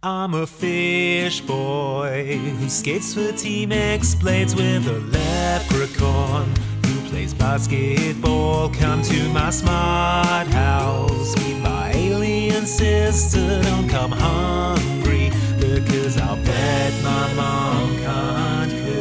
I'm a fish boy who skates for Team X Blades with a leprechaun who plays basketball. Come to my smart house, meet my alien sister. Don't come hungry because I'll bet my mom can't cook.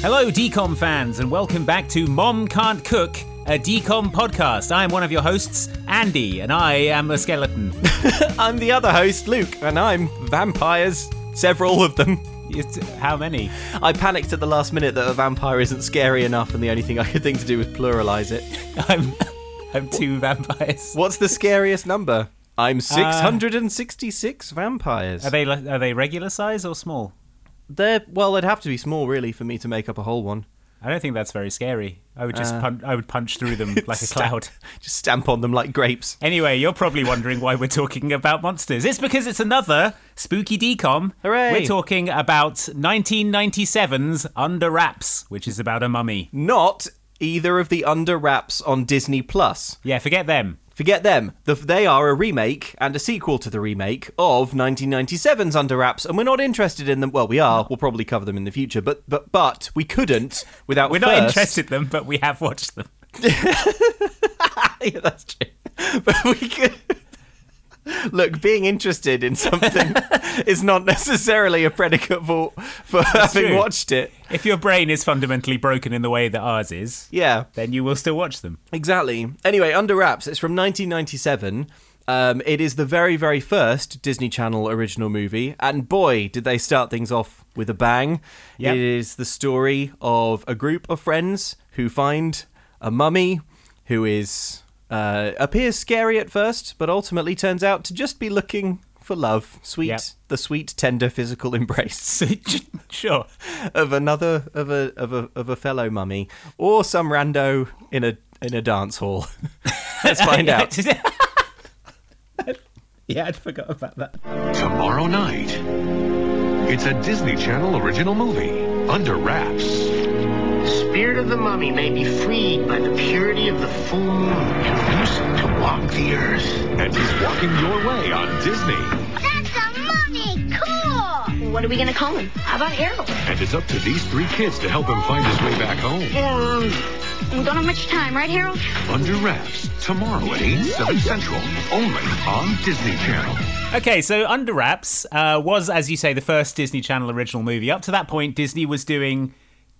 Hello, DCOM fans, and welcome back to Mom Can't Cook, a DCOM podcast. I am one of your hosts, Andy, and I am a skeleton. I'm the other host, Luke, and I'm vampires. Several of them. It's, how many? I panicked at the last minute that a vampire isn't scary enough, and the only thing I could think to do was pluralize it. I'm, I'm two vampires. What's the scariest number? I'm uh, 666 vampires. Are they are they regular size or small? They're well, they'd have to be small, really, for me to make up a whole one. I don't think that's very scary. I would just Uh, pun- I would punch through them like a cloud. Just stamp on them like grapes. Anyway, you're probably wondering why we're talking about monsters. It's because it's another spooky DCOM. Hooray. We're talking about 1997's Under Wraps, which is about a mummy. Not either of the under wraps on Disney Plus. Yeah, forget them. Forget them. The, they are a remake and a sequel to the remake of 1997's Under Wraps, and we're not interested in them. Well, we are. We'll probably cover them in the future, but but but we couldn't without. We're not interested in them, but we have watched them. yeah, that's true. But we could. Look, being interested in something is not necessarily a predicate for for having true. watched it. If your brain is fundamentally broken in the way that ours is, Yeah. then you will still watch them. Exactly. Anyway, Under Wraps, it's from 1997. Um, it is the very, very first Disney Channel original movie, and boy, did they start things off with a bang. Yep. It is the story of a group of friends who find a mummy who is uh, appears scary at first, but ultimately turns out to just be looking for love, sweet, Yep. the sweet, tender physical embrace sure. of another of a of a of a fellow mummy, or some rando in a in a dance hall. Let's find out. yeah, I'd forgot about that. Tomorrow night, it's a Disney Channel original movie, Under Wraps. The spirit of the mummy may be freed by the purity of the full moon and loosed to walk the earth. And he's walking your way on Disney. That's a mummy! Cool! What are we gonna call him? How about Harold? And it's up to these three kids to help him find his way back home. Um, we don't have much time, right, Harold? Under Wraps, tomorrow at 8, 7 Central, only on Disney Channel. Okay, so Under Wraps uh, was, as you say, the first Disney Channel original movie. Up to that point, Disney was doing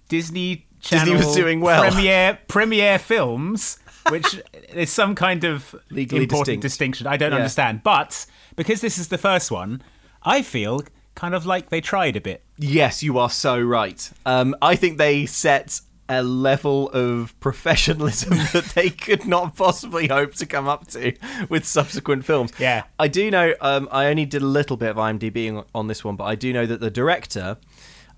Disney Channel was doing well. premiere premiere films, which is some kind of Legally important distinct. distinction. I don't Yeah. understand, but because this is the first one, I feel kind of like they tried a bit. Yes, you are so right. Um, I think they set a level of professionalism that they could not possibly hope to come up to with subsequent films. Yeah. I do know. Um, I only did a little bit of IMDb on this one, but I do know that the director.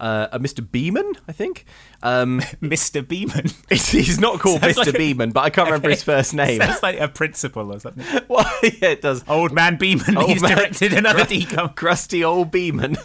Uh, a Mr. Beeman, I think. Um, Mr. Beeman. he's not called Sounds Mr. like Beeman, but I can't remember his first name. Sounds like a principal or something. well, yeah, it does. Old man Beeman. Old He's man- directed another DCOM. crusty old Beeman.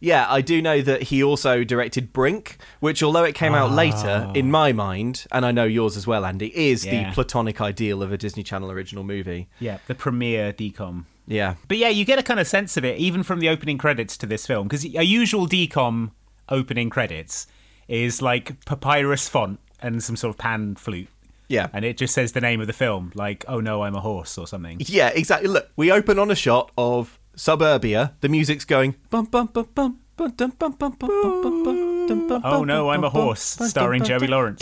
yeah, I do know that he also directed Brink, which, although it came out later, in my mind, and I know yours as well, Andy, is Yeah. the platonic ideal of a Disney Channel original movie. Yeah, the premiere DCOM. Yeah. But yeah, you get a kind of sense of it even from the opening credits to this film because a usual DCOM opening credits is like papyrus font and some sort of pan flute. Yeah. And it just says the name of the film, like "Oh no, I'm a horse" or something. Yeah, exactly. Look, we open on a shot of suburbia. The music's going bum bum bum bum. Oh no, I'm a horse, starring Joey Lawrence.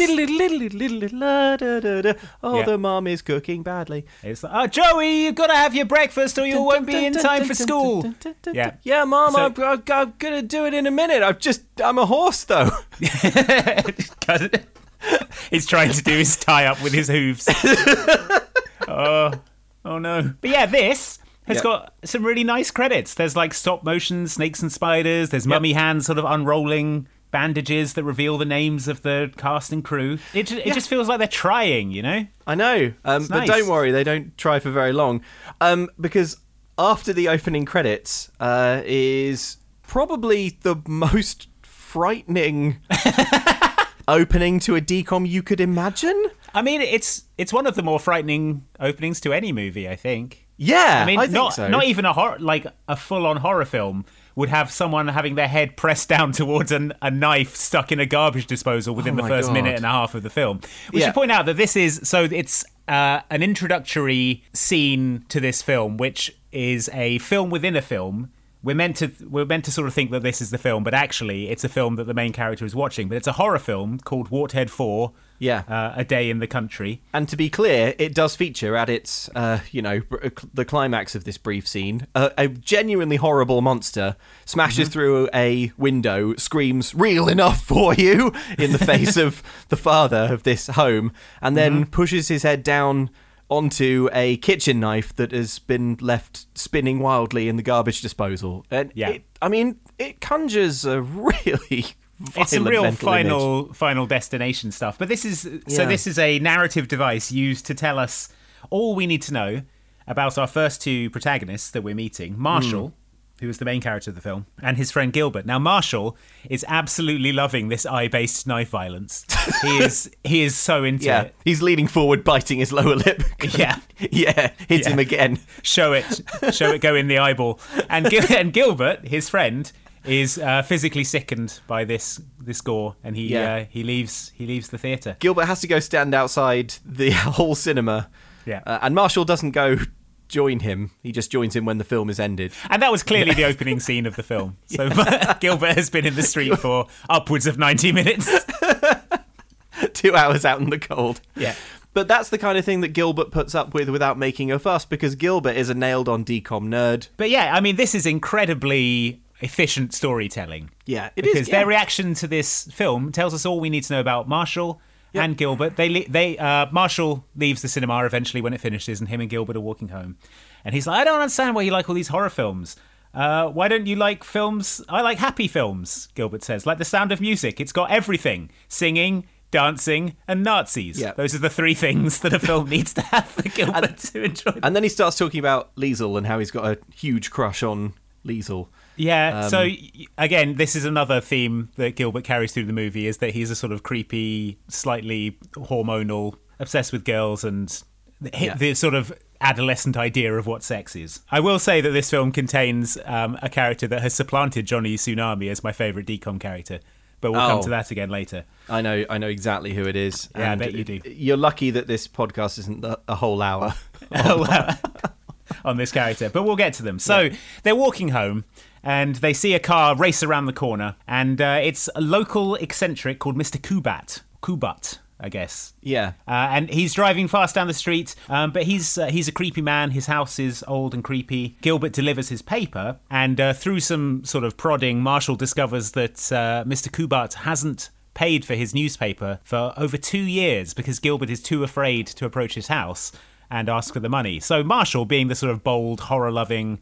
Oh, the mum is cooking badly. It's like, "Oh Joey, you've got to have your breakfast or you won't be in time for school." Yeah. Yeah, mum, I'm, I'm gonna do it in a minute. I've just, I'm a horse though. He's trying to do his tie up with his hooves. oh, oh no. But yeah, this has Yeah. got some really nice credits. There's like stop motion snakes and spiders. There's mummy hands sort of unrolling bandages that reveal the names of the cast and crew. It, it just feels like they're trying, you know? I know, um, but nice. don't worry, they don't try for very long, um, because after the opening credits uh, is probably the most frightening opening to a DCOM you could imagine. I mean, it's it's one of the more frightening openings to any movie. I think. Yeah, I mean, think not so. not even a horror like a full on horror film would have someone having their head pressed down towards an, a knife stuck in a garbage disposal within Oh the first God. minute and a half of the film. We Yeah. should point out that this is so it's uh, an introductory scene to this film, which is a film within a film. We're meant to we're meant to sort of think that this is the film, but actually it's a film that the main character is watching. But it's a horror film called Warhead Four. Yeah. uh, a day in the country. And to be clear, it does feature at its, uh, you know, br- the climax of this brief scene, uh, a genuinely horrible monster smashes through a window, screams "Real enough for you" in the face of the father of this home, and then pushes his head down onto a kitchen knife that has been left spinning wildly in the garbage disposal. And Yeah. it, I mean, it conjures a really. It's some real mental image. final final destination stuff but this is so this is a narrative device used to tell us all we need to know about our first two protagonists that we're meeting marshall Hmm. who is the main character of the film and his friend gilbert now marshall is absolutely loving this eye-based knife violence he is he is so into Yeah, it he's leaning forward, biting his lower lip. Yeah. yeah, hits Yeah. him again. show it show it go in the eyeball and, Gil- and gilbert his friend is uh, physically sickened by this this gore and he Yeah. uh, he leaves he leaves the theater Gilbert has to go stand outside the whole cinema. Yeah. Uh, and Marshall doesn't go join him. He just joins him when the film is ended. And that was clearly the opening scene of the film. So Gilbert has been in the street for upwards of 90 minutes. Two hours out in the cold. Yeah. But that's the kind of thing that Gilbert puts up with without making a fuss because Gilbert is a nailed on DCOM nerd. But yeah, I mean, this is incredibly efficient storytelling. Yeah, it is, because yeah. their reaction to this film tells us all we need to know about Marshall and Gilbert. They they uh, Marshall leaves the cinema eventually when it finishes, and him and Gilbert are walking home. And he's like, I don't understand why you like all these horror films. Uh, why don't you like films? I like happy films. Gilbert says, like The Sound of Music. It's got everything: singing, dancing, and Nazis. Yeah. Those are the three things that a film needs to have for Gilbert to enjoy. And then he starts talking about Liesl and how he's got a huge crush on Liesl. Yeah. so Um, y- again, this is another theme that Gilbert carries through the movie: is that he's a sort of creepy, slightly hormonal, obsessed with girls, and the, Yeah. the sort of adolescent idea of what sex is. I will say that this film contains um, a character that has supplanted Johnny Tsunami as my favorite DCOM character, but we'll come Oh. to that again later. I know, I know exactly who it is. Yeah, I bet you do. You're lucky that this podcast isn't the, a whole hour. on this character, but we'll get to them. So they're walking home and they see a car race around the corner, and uh, it's a local eccentric called Mr. Kubat. Kubat, I guess. yeah, Uh, and he's driving fast down the street, um, but he's uh, he's a creepy man. His house is old and creepy. Gilbert delivers his paper, and uh, through some sort of prodding, Marshall discovers that uh, Mr. Kubat hasn't paid for his newspaper for over two years because Gilbert is too afraid to approach his house and ask for the money. So Marshall, being the sort of bold, horror-loving.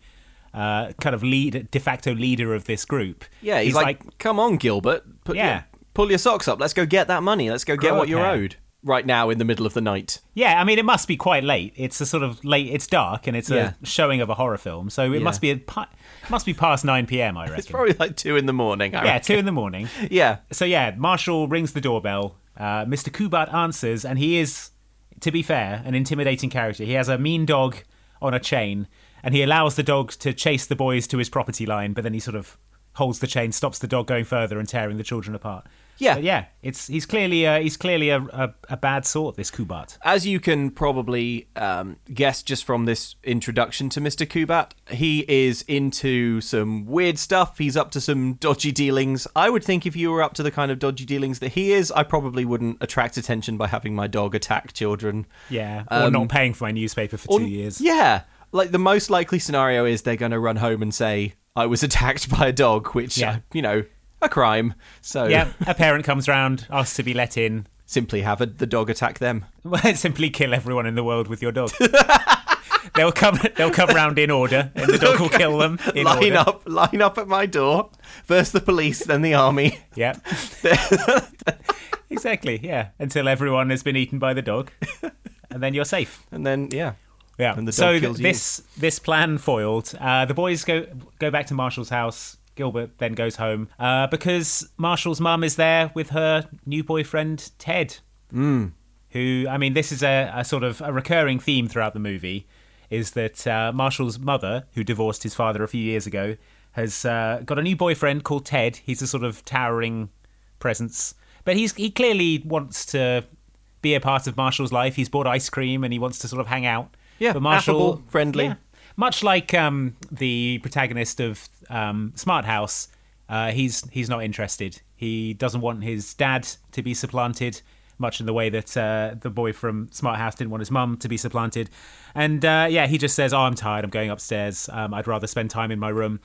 Uh, kind of lead, de facto leader of this group. yeah. He's, like, "Come on, Gilbert, put Yeah. your- pull your socks up. Let's go get that money. Let's go get what you're pair." owed." Right now, in the middle of the night. Yeah, I mean, it must be quite late. It's a sort of late. It's dark, and it's Yeah. a showing of a horror film, so it Yeah. must be a, it must be past nine p.m. I reckon. It's probably like two in the morning. I yeah, reckon. two in the morning. Yeah, So yeah, Marshall rings the doorbell. Uh, Mr. Kubat answers, and he is, to be fair, an intimidating character. He has a mean dog on a chain, and he allows the dog to chase the boys to his property line, but then he sort of holds the chain, stops the dog going further, and tearing the children apart. Yeah. But yeah. It's he's clearly a, he's clearly a, a, a bad sort. This Kubat. as you can probably um, guess just from this introduction to Mr. Kubat, he is into some weird stuff. He's up to some dodgy dealings. I would think if you were up to the kind of dodgy dealings that he is, I probably wouldn't attract attention by having my dog attack children. Yeah, or Um, not paying for my newspaper for Or- two years. Yeah. Like the most likely scenario is they're going to run home and say, I was attacked by a dog, which, Yeah. uh, you know, a crime. So Yeah, a parent comes round, asks to be let in. simply have a, the dog attack them. Simply kill everyone in the world with your dog. they'll come. They'll come round in order, and the dog will kill them in line order. up, line up at my door. First the police, then the army. Yeah, exactly. Yeah, until everyone has been eaten by the dog, and then you're safe. And then, yeah. Yeah. And the so you. this this plan foiled. Uh, the boys go go back to Marshall's house. Gilbert then goes home uh, because Marshall's mum is there with her new boyfriend Ted, Hmm. who, I mean, this is a, a sort of a recurring theme throughout the movie, is that uh, Marshall's mother, who divorced his father a few years ago, has uh, got a new boyfriend called Ted. He's a sort of towering presence, but he's he clearly wants to be a part of Marshall's life. He's bought ice cream and he wants to sort of hang out. Yeah, but Marshall, affable, friendly. Yeah. Much like um, the protagonist of um, Smart House, uh, he's he's not interested. He doesn't want his dad to be supplanted, much in the way that uh, the boy from Smart House didn't want his mum to be supplanted. And uh, yeah, he just says, "Oh, I'm tired. I'm going upstairs. Um, I'd rather spend time in my room."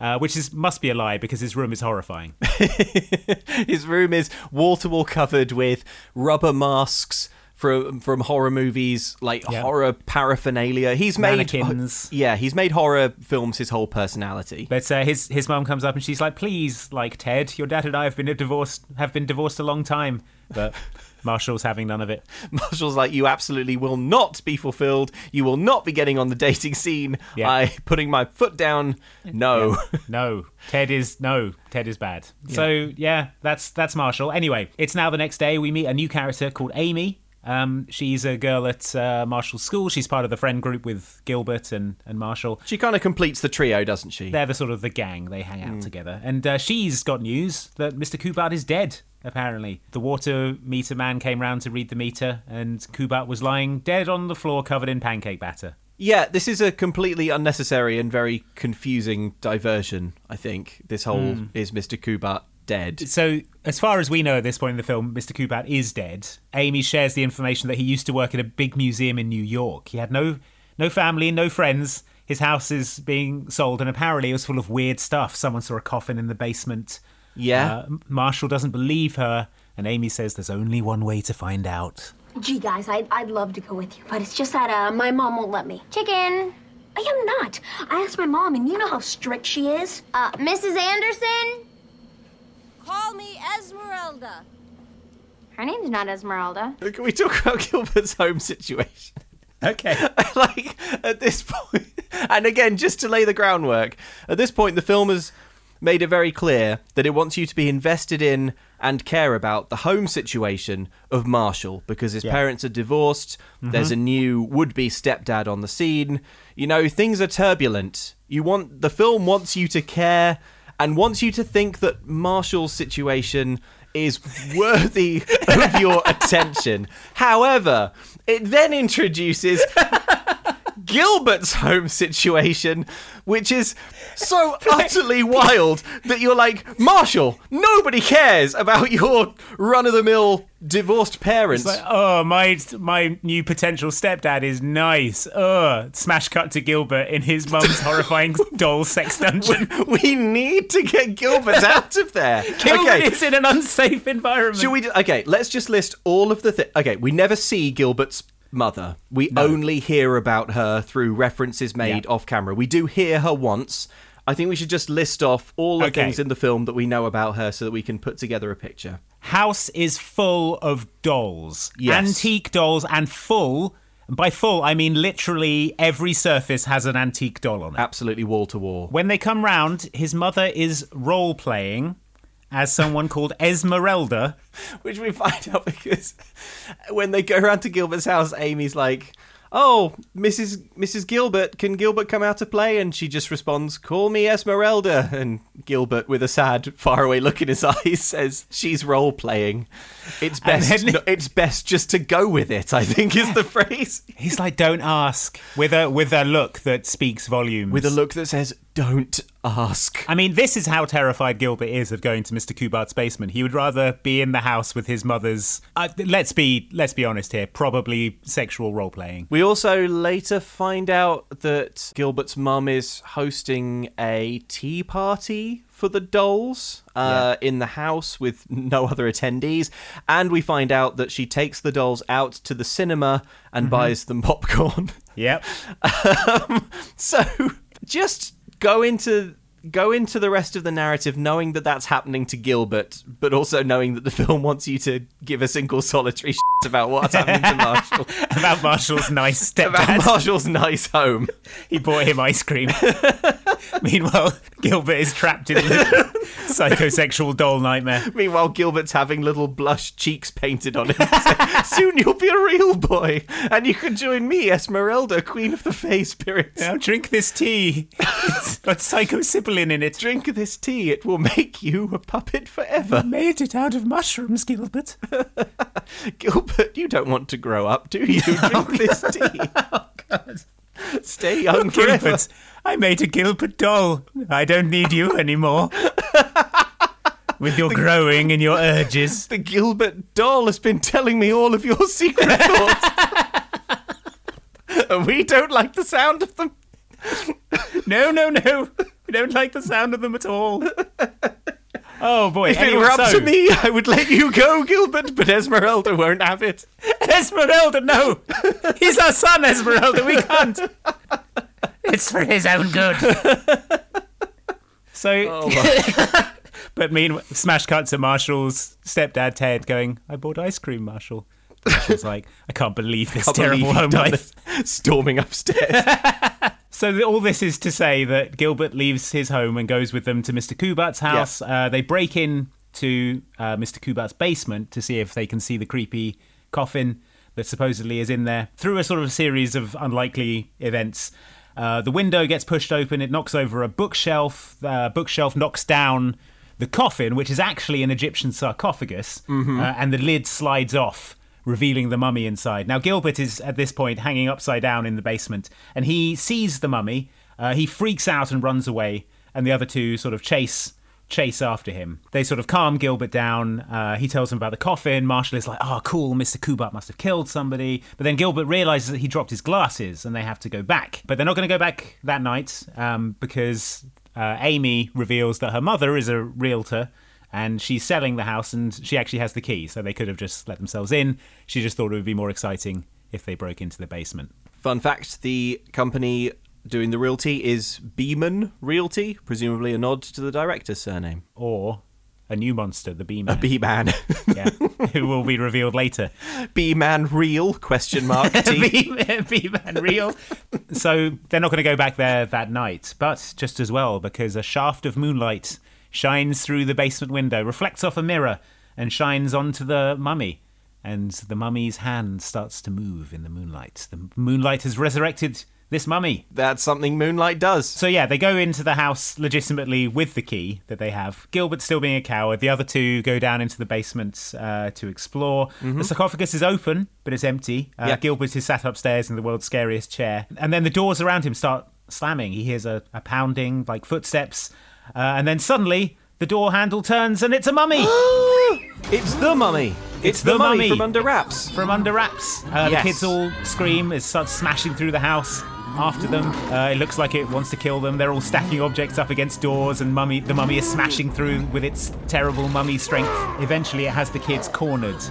Uh, which is must be a lie because his room is horrifying. His room is wall to wall covered with rubber masks from from horror movies, like Yeah. horror paraphernalia. He's made Mannequins. Yeah, he's made horror films his whole personality. But uh, his his mum comes up and she's like, "Please, like Ted, your dad and I have been divorced have been divorced a long time." But Marshall's having none of it. Marshall's like, you absolutely will not be fulfilled. You will not be getting on the dating scene. Yeah. I putting my foot down. No. No, Ted is no, Ted is bad. So yeah, that's that's Marshall. Anyway, it's now the next day. We meet a new character called Amy. Um, she's a girl at uh, Marshall's school. She's part of the friend group with Gilbert and, and Marshall. She kind of completes the trio, doesn't she? They're the sort of the gang. They hang out together. And uh, she's got news that Mr. Kubat is dead. Apparently, the water meter man came round to read the meter, and Kubat was lying dead on the floor, covered in pancake batter. Yeah, this is a completely unnecessary and very confusing diversion, I think. This whole Hmm. is Mr. Kubat dead. So, as far as we know at this point in the film, Mr. Kubat is dead. Amy shares the information that he used to work at a big museum in New York. He had no no family, and no friends. His house is being sold, and apparently it was full of weird stuff. Someone saw a coffin in the basement. Yeah. Uh, Marshall doesn't believe her, and Amy says there's only one way to find out. Gee, guys, I'd, I'd love to go with you, but it's just that uh, my mom won't let me. Chicken. I am not. I asked my mom, and you know how strict she is. Uh, Mrs. Anderson? Call me Esmeralda. Her name's not Esmeralda. Can we talk about Gilbert's home situation? Okay. like at this point, and again, just to lay the groundwork, at this point, the film has made it very clear that it wants you to be invested in and care about the home situation of Marshall because his parents are divorced. There's a mm-hmm. new would-be stepdad on the scene. You know, things are turbulent. You want the film wants you to care and wants you to think that Marshall's situation is worthy of your attention. However, it then introduces Gilbert's home situation, which is so utterly wild that you're like, Marshall, nobody cares about your run of the mill divorced parents. Like, oh, my my new potential stepdad is nice. Ugh. Smash cut to Gilbert in his mum's horrifying doll sex dungeon. we need to get Gilbert out of there. Gilbert okay. is in an unsafe environment. Should we? Okay, let's just list all of the things. Okay, we never see Gilbert's mother. We only hear about her through references made Yeah. off camera. We do hear her once. I think we should just list off all the Okay. things in the film that we know about her so that we can put together a picture. house is full of dolls, Yes. antique dolls, and full. By full, I mean literally every surface has an antique doll on it. Absolutely wall to wall. When they come round, his mother is role playing as someone called Esmeralda. Which we find out because when they go around to Gilbert's house, Amy's like, "Oh, Mrs. Mrs. Gilbert, can Gilbert come out to play?" And she just responds, "Call me Esmeralda." And Gilbert, with a sad, faraway look in his eyes, says, "She's role playing. It's best. then- it's best just to go with it." I think is the phrase. He's like, "Don't ask," with a with a look that speaks volumes. With a look that says, "Don't ask." I mean, this is how terrified Gilbert is of going to Mr. Kubat's basement. He would rather be in the house with his mother's. Uh, let's be let's be honest here. Probably sexual role playing. We also later find out that Gilbert's mum is hosting a tea party for the dolls uh, in the house with no other attendees. And we find out that she takes the dolls out to the cinema and buys them popcorn. Yep. so just go into. Go into the rest of the narrative knowing that that's happening to Gilbert, but also knowing that the film wants you to give a single solitary shit about what's happening to Marshall. About Marshall's nice stepdad, about. Marshall's nice home. he bought him ice cream. Meanwhile, Gilbert is trapped in a psychosexual doll nightmare. Meanwhile, Gilbert's having little blush cheeks painted on him. Soon you'll be a real boy, and you can join me, Esmeralda, Queen of the Fey Spirits. Now drink this tea. It's got psychosibilin in it. Drink this tea, it will make you a puppet forever. Made it out of mushrooms, Gilbert. Gilbert, you don't want to grow up, do you? Oh, drink this tea. Oh, Stay young forever. Gilbert, I made a Gilbert doll. I don't need you anymore. With your growing and your urges. The Gilbert doll has been telling me all of your secret thoughts. and we don't like the sound of them. No, no, no. We don't like the sound of them at all. Oh boy! If it were up so- to me, I would let you go, Gilbert, but Esmeralda won't have it. Esmeralda, no! He's our son, Esmeralda. We can't. It's for his own good. So, oh, but meanwhile, smash cut to Marshall's stepdad Ted going, "I bought ice cream, Marshall." Marshall's like, "I can't believe this Can't terrible home life." Storming upstairs. So all this is to say that Gilbert leaves his home and goes with them to Mr. Kubat's house. Uh, they break in to uh, Mr. Kubat's basement to see if they can see the creepy coffin that supposedly is in there. Through a sort of a series of unlikely events, uh, the window gets pushed open. It knocks over a bookshelf. The bookshelf knocks down the coffin, which is actually an Egyptian sarcophagus, Mhm. uh, and the lid slides off revealing the mummy inside. Now, Gilbert is at this point hanging upside down in the basement, and he sees the mummy. Uh, he freaks out and runs away, and the other two sort of chase chase after him. They sort of calm Gilbert down. Uh, he tells them about the coffin. Marshall is like, "Oh, cool, Mr. Kubat must have killed somebody." But then Gilbert realizes that he dropped his glasses, and they have to go back. But they're not going to go back that night um, because uh, Amy reveals that her mother is a realtor and she's selling the house and she actually has the key so they could have just let themselves in she just thought it would be more exciting if they broke into the basement Fun fact the company doing the realty is Beeman Realty, presumably a nod to the director's surname. or a new monster the bee man A bee man. yeah who will be revealed later bee man real? Question mark. T. bee man real so they're not going to go back there that night but just as well because a shaft of moonlight shines through the basement window reflects off a mirror and shines onto the mummy and the mummy's hand starts to move in the moonlight the moonlight has resurrected this mummy That's something Moonlight does. So yeah, they go into the house legitimately with the key that they have. Gilbert still being a coward. The other two go down into the basement uh, to explore. The sarcophagus is open, but it's empty. Uh, Yeah. Gilbert is sat upstairs in the world's scariest chair, and then the doors around him start slamming. He hears a, a pounding, like footsteps, uh, and then suddenly the door handle turns, and it's a mummy. It's the mummy. It's, the, mummy, from under wraps. from under wraps. Uh, Yes. The kids all scream. It starts smashing through the house after them. Uh, it looks like it wants to kill them. They're all stacking objects up against doors, and mummy, the mummy is smashing through with its terrible mummy strength. Eventually, it has the kids cornered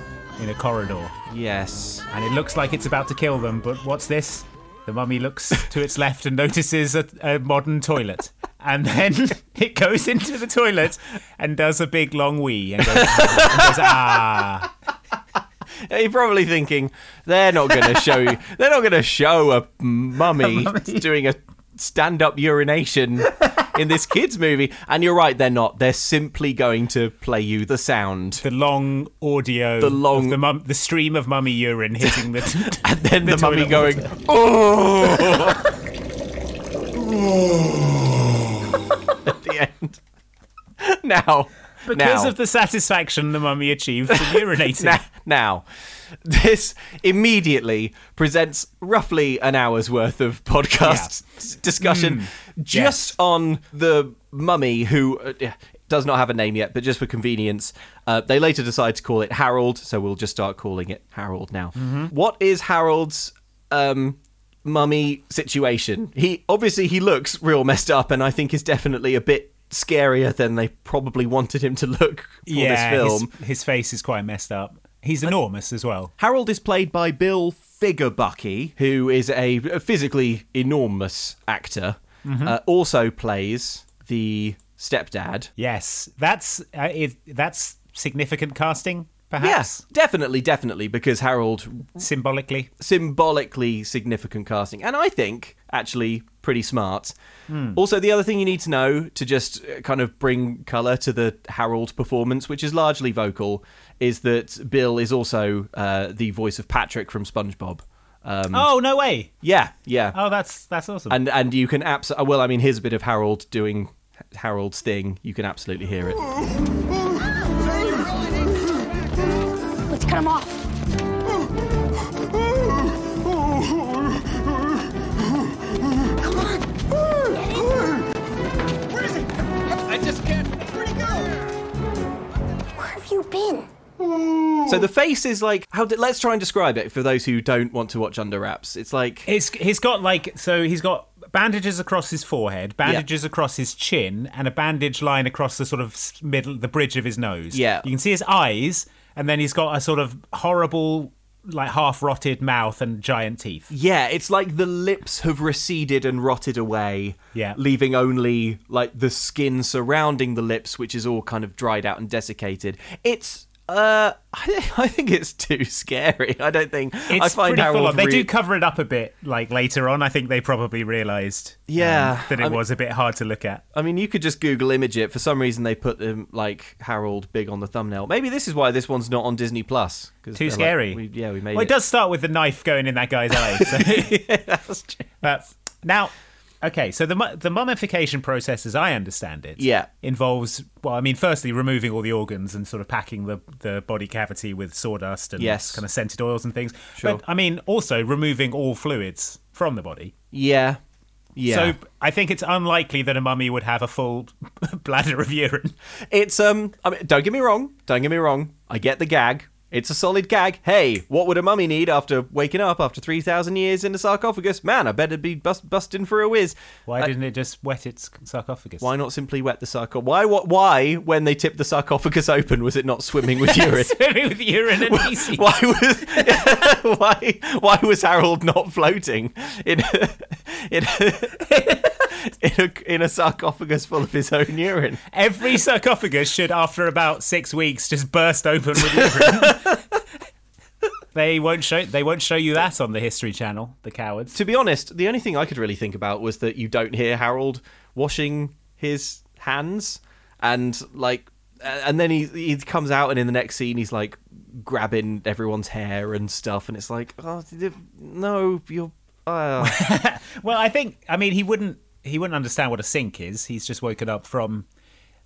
in a corridor, Yes. and it looks like it's about to kill them. But what's this? The mummy looks to its left and notices a, a modern toilet. And then it goes into the toilet and does a big long wee and goes, and goes ah. You're probably thinking they're not going to show you. They're not going to show a mummy, doing a stand-up urination in this kids movie. And you're right, they're not. They're simply going to play you the sound, the long audio, The long- the, mum, the stream of mummy urine hitting the, and then the, mummy going, water. "Oh!" at the end. Now, because now, of the satisfaction the mummy achieved from urinating. now, now, this immediately presents roughly an hour's worth of podcast s- discussion just yes. on the mummy who uh, does not have a name yet, but just for convenience, uh, they later decide to call it Harold, so we'll just start calling it Harold now. What is Harold's um, mummy situation? He obviously he looks real messed up, and I think is definitely a bit scarier than they probably wanted him to look for yeah, this film. His, his face is quite messed up. He's enormous as well. Harold is played by Bill Fagerbakke, who is a physically enormous actor. Uh, also plays the stepdad. Yes, that's uh, it, that's significant casting perhaps. Yes, definitely, definitely, because Harold Symbolically. symbolically significant casting, and I think actually pretty smart. Hmm. Also, the other thing you need to know to just uh, kind of bring colour to the Harold performance, which is largely vocal, is that Bill is also uh, the voice of Patrick from SpongeBob. Um, Oh no way! Yeah, yeah. Oh, that's that's awesome. And and you can absolutely well, I mean, here's a bit of Harold doing Harold's thing. You can absolutely hear it. Let's cut him off. So the face is like how? Did, let's try and describe it for those who don't want to watch Under Wraps. It's like It's he's got like so he's got bandages across his forehead, bandages across his chin, and a bandage line across the sort of middle, the bridge of his nose. Yeah. you can see his eyes, and then he's got a sort of horrible, like half rotted mouth and giant teeth. Yeah, it's like the lips have receded and rotted away. Yeah. Leaving only like the skin surrounding the lips, which is all kind of dried out and desiccated. It's uh I, I think it's too scary. I don't think It's I find pretty full Harold on. They do cover it up a bit, like later on. I think they probably realised, um, Yeah, that it I mean- was a bit hard to look at. I mean, you could just Google image it. For some reason, they put um, like Harold big on the thumbnail. Maybe this is why this one's not on Disney Plus. Too they're like, scary. we- yeah, we made Well, it. it does start with the knife going in that guy's eye. So. That's true. But now, okay, so the the mummification process, as I understand it, Yeah. involves well, I mean, firstly removing all the organs and sort of packing the the body cavity with sawdust and Yes. kind of scented oils and things. Sure. But I mean, also removing all fluids from the body. Yeah, yeah. So I think it's unlikely that a mummy would have a full bladder of urine. It's um. I mean, don't get me wrong. Don't get me wrong. I get the gag. It's a solid gag. Hey, what would a mummy need after waking up after three thousand years in a sarcophagus? Man, I better be bust, busting for a whiz. Why didn't it just wet its sarcophagus? Why not simply wet the sarcophagus? Why? What? Why, when they tipped the sarcophagus open, was it not swimming with urine? Swimming with urine and feces. why was why why was Harold not floating in in in a in a sarcophagus full of his own urine? Every sarcophagus should, after about six weeks, just burst open with urine. they won't show. They won't show you that on the History Channel. The cowards. To be honest, the only thing I could really think about was that you don't hear Harold washing his hands, and like, and then he he comes out, and in the next scene, he's like grabbing everyone's hair and stuff, and it's like, oh no, you're. Uh. Well, I think. I mean, he wouldn't. He wouldn't understand what a sink is. He's just woken up from.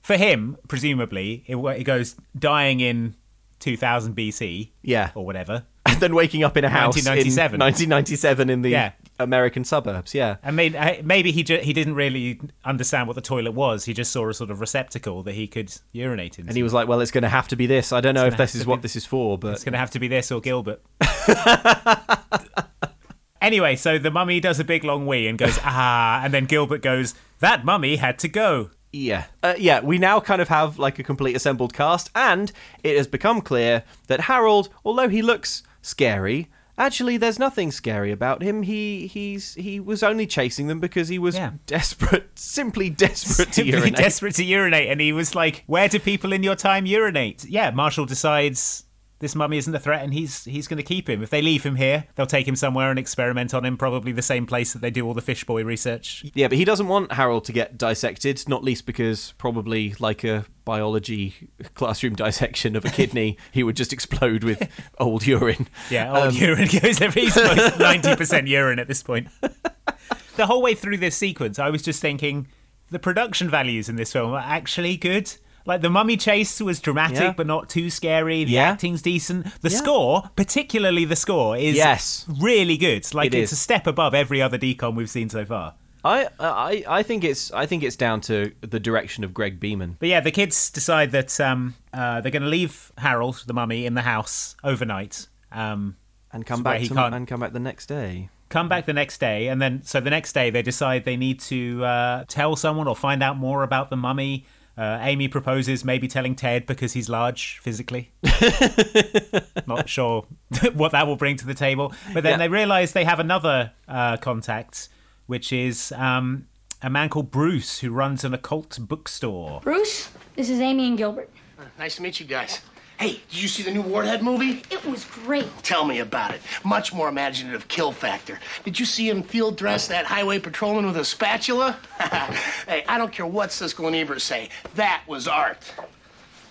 For him, presumably, it, it goes dying in 2000 BC. Yeah. Or whatever. and then waking up in a house 1997. in 1997 in the Yeah. American suburbs. Yeah. I mean, maybe he ju- he didn't really understand what the toilet was. He just saw a sort of receptacle that he could urinate in. And he was like, "Well, it's going to have to be this. I don't know if this is what be- this is for, but It's going to have to be this or Gilbert. anyway, so the mummy does a big long wee and goes, ah, and then Gilbert goes, that mummy had to go. Yeah. Uh, yeah, we now kind of have like a complete assembled cast, and it has become clear that Harold, although he looks scary, actually there's nothing scary about him. He he's he was only chasing them because he was Yeah. desperate, simply desperate to urinate. desperate to urinate. And he was like, where do people in your time urinate? Yeah, Marshall decides this mummy isn't a threat and he's he's going to keep him. If they leave him here, they'll take him somewhere and experiment on him, probably the same place that they do all the fish boy research. yeah, but he doesn't want Harold to get dissected, not least because probably like a biology classroom dissection of a kidney, he would just explode with old urine. Yeah, old Um, urine goes every ninety percent urine at this point. the whole way through this sequence, I was just thinking the production values in this film are actually good. Like the mummy chase was dramatic Yeah. but not too scary. The Yeah. acting's decent. The Yeah. score, particularly the score, is Yes. really good. Like It it's is. a step above every other DCOM we've seen so far. I, I I think it's I think it's down to the direction of Greg Beeman. But yeah, the kids decide that um, uh, they're going to leave Harold, the mummy, in the house overnight. Um, and come back he to, can't- and come back the next day. come back the next day and then so the next day they decide they need to uh, tell someone or find out more about the mummy uh, amy proposes maybe telling ted because he's large physically not sure what that will bring to the table but then Yeah. they realize they have another uh, contact which is um, a man called bruce who runs an occult bookstore Bruce, this is Amy and Gilbert. Nice to meet you guys. Hey, did you see the new Warhead movie? It was great. Tell me about it. Much more imaginative kill factor. Did you see him field dress that highway patrolman with a spatula? hey, I don't care what Siskel and Ebert say. That was art.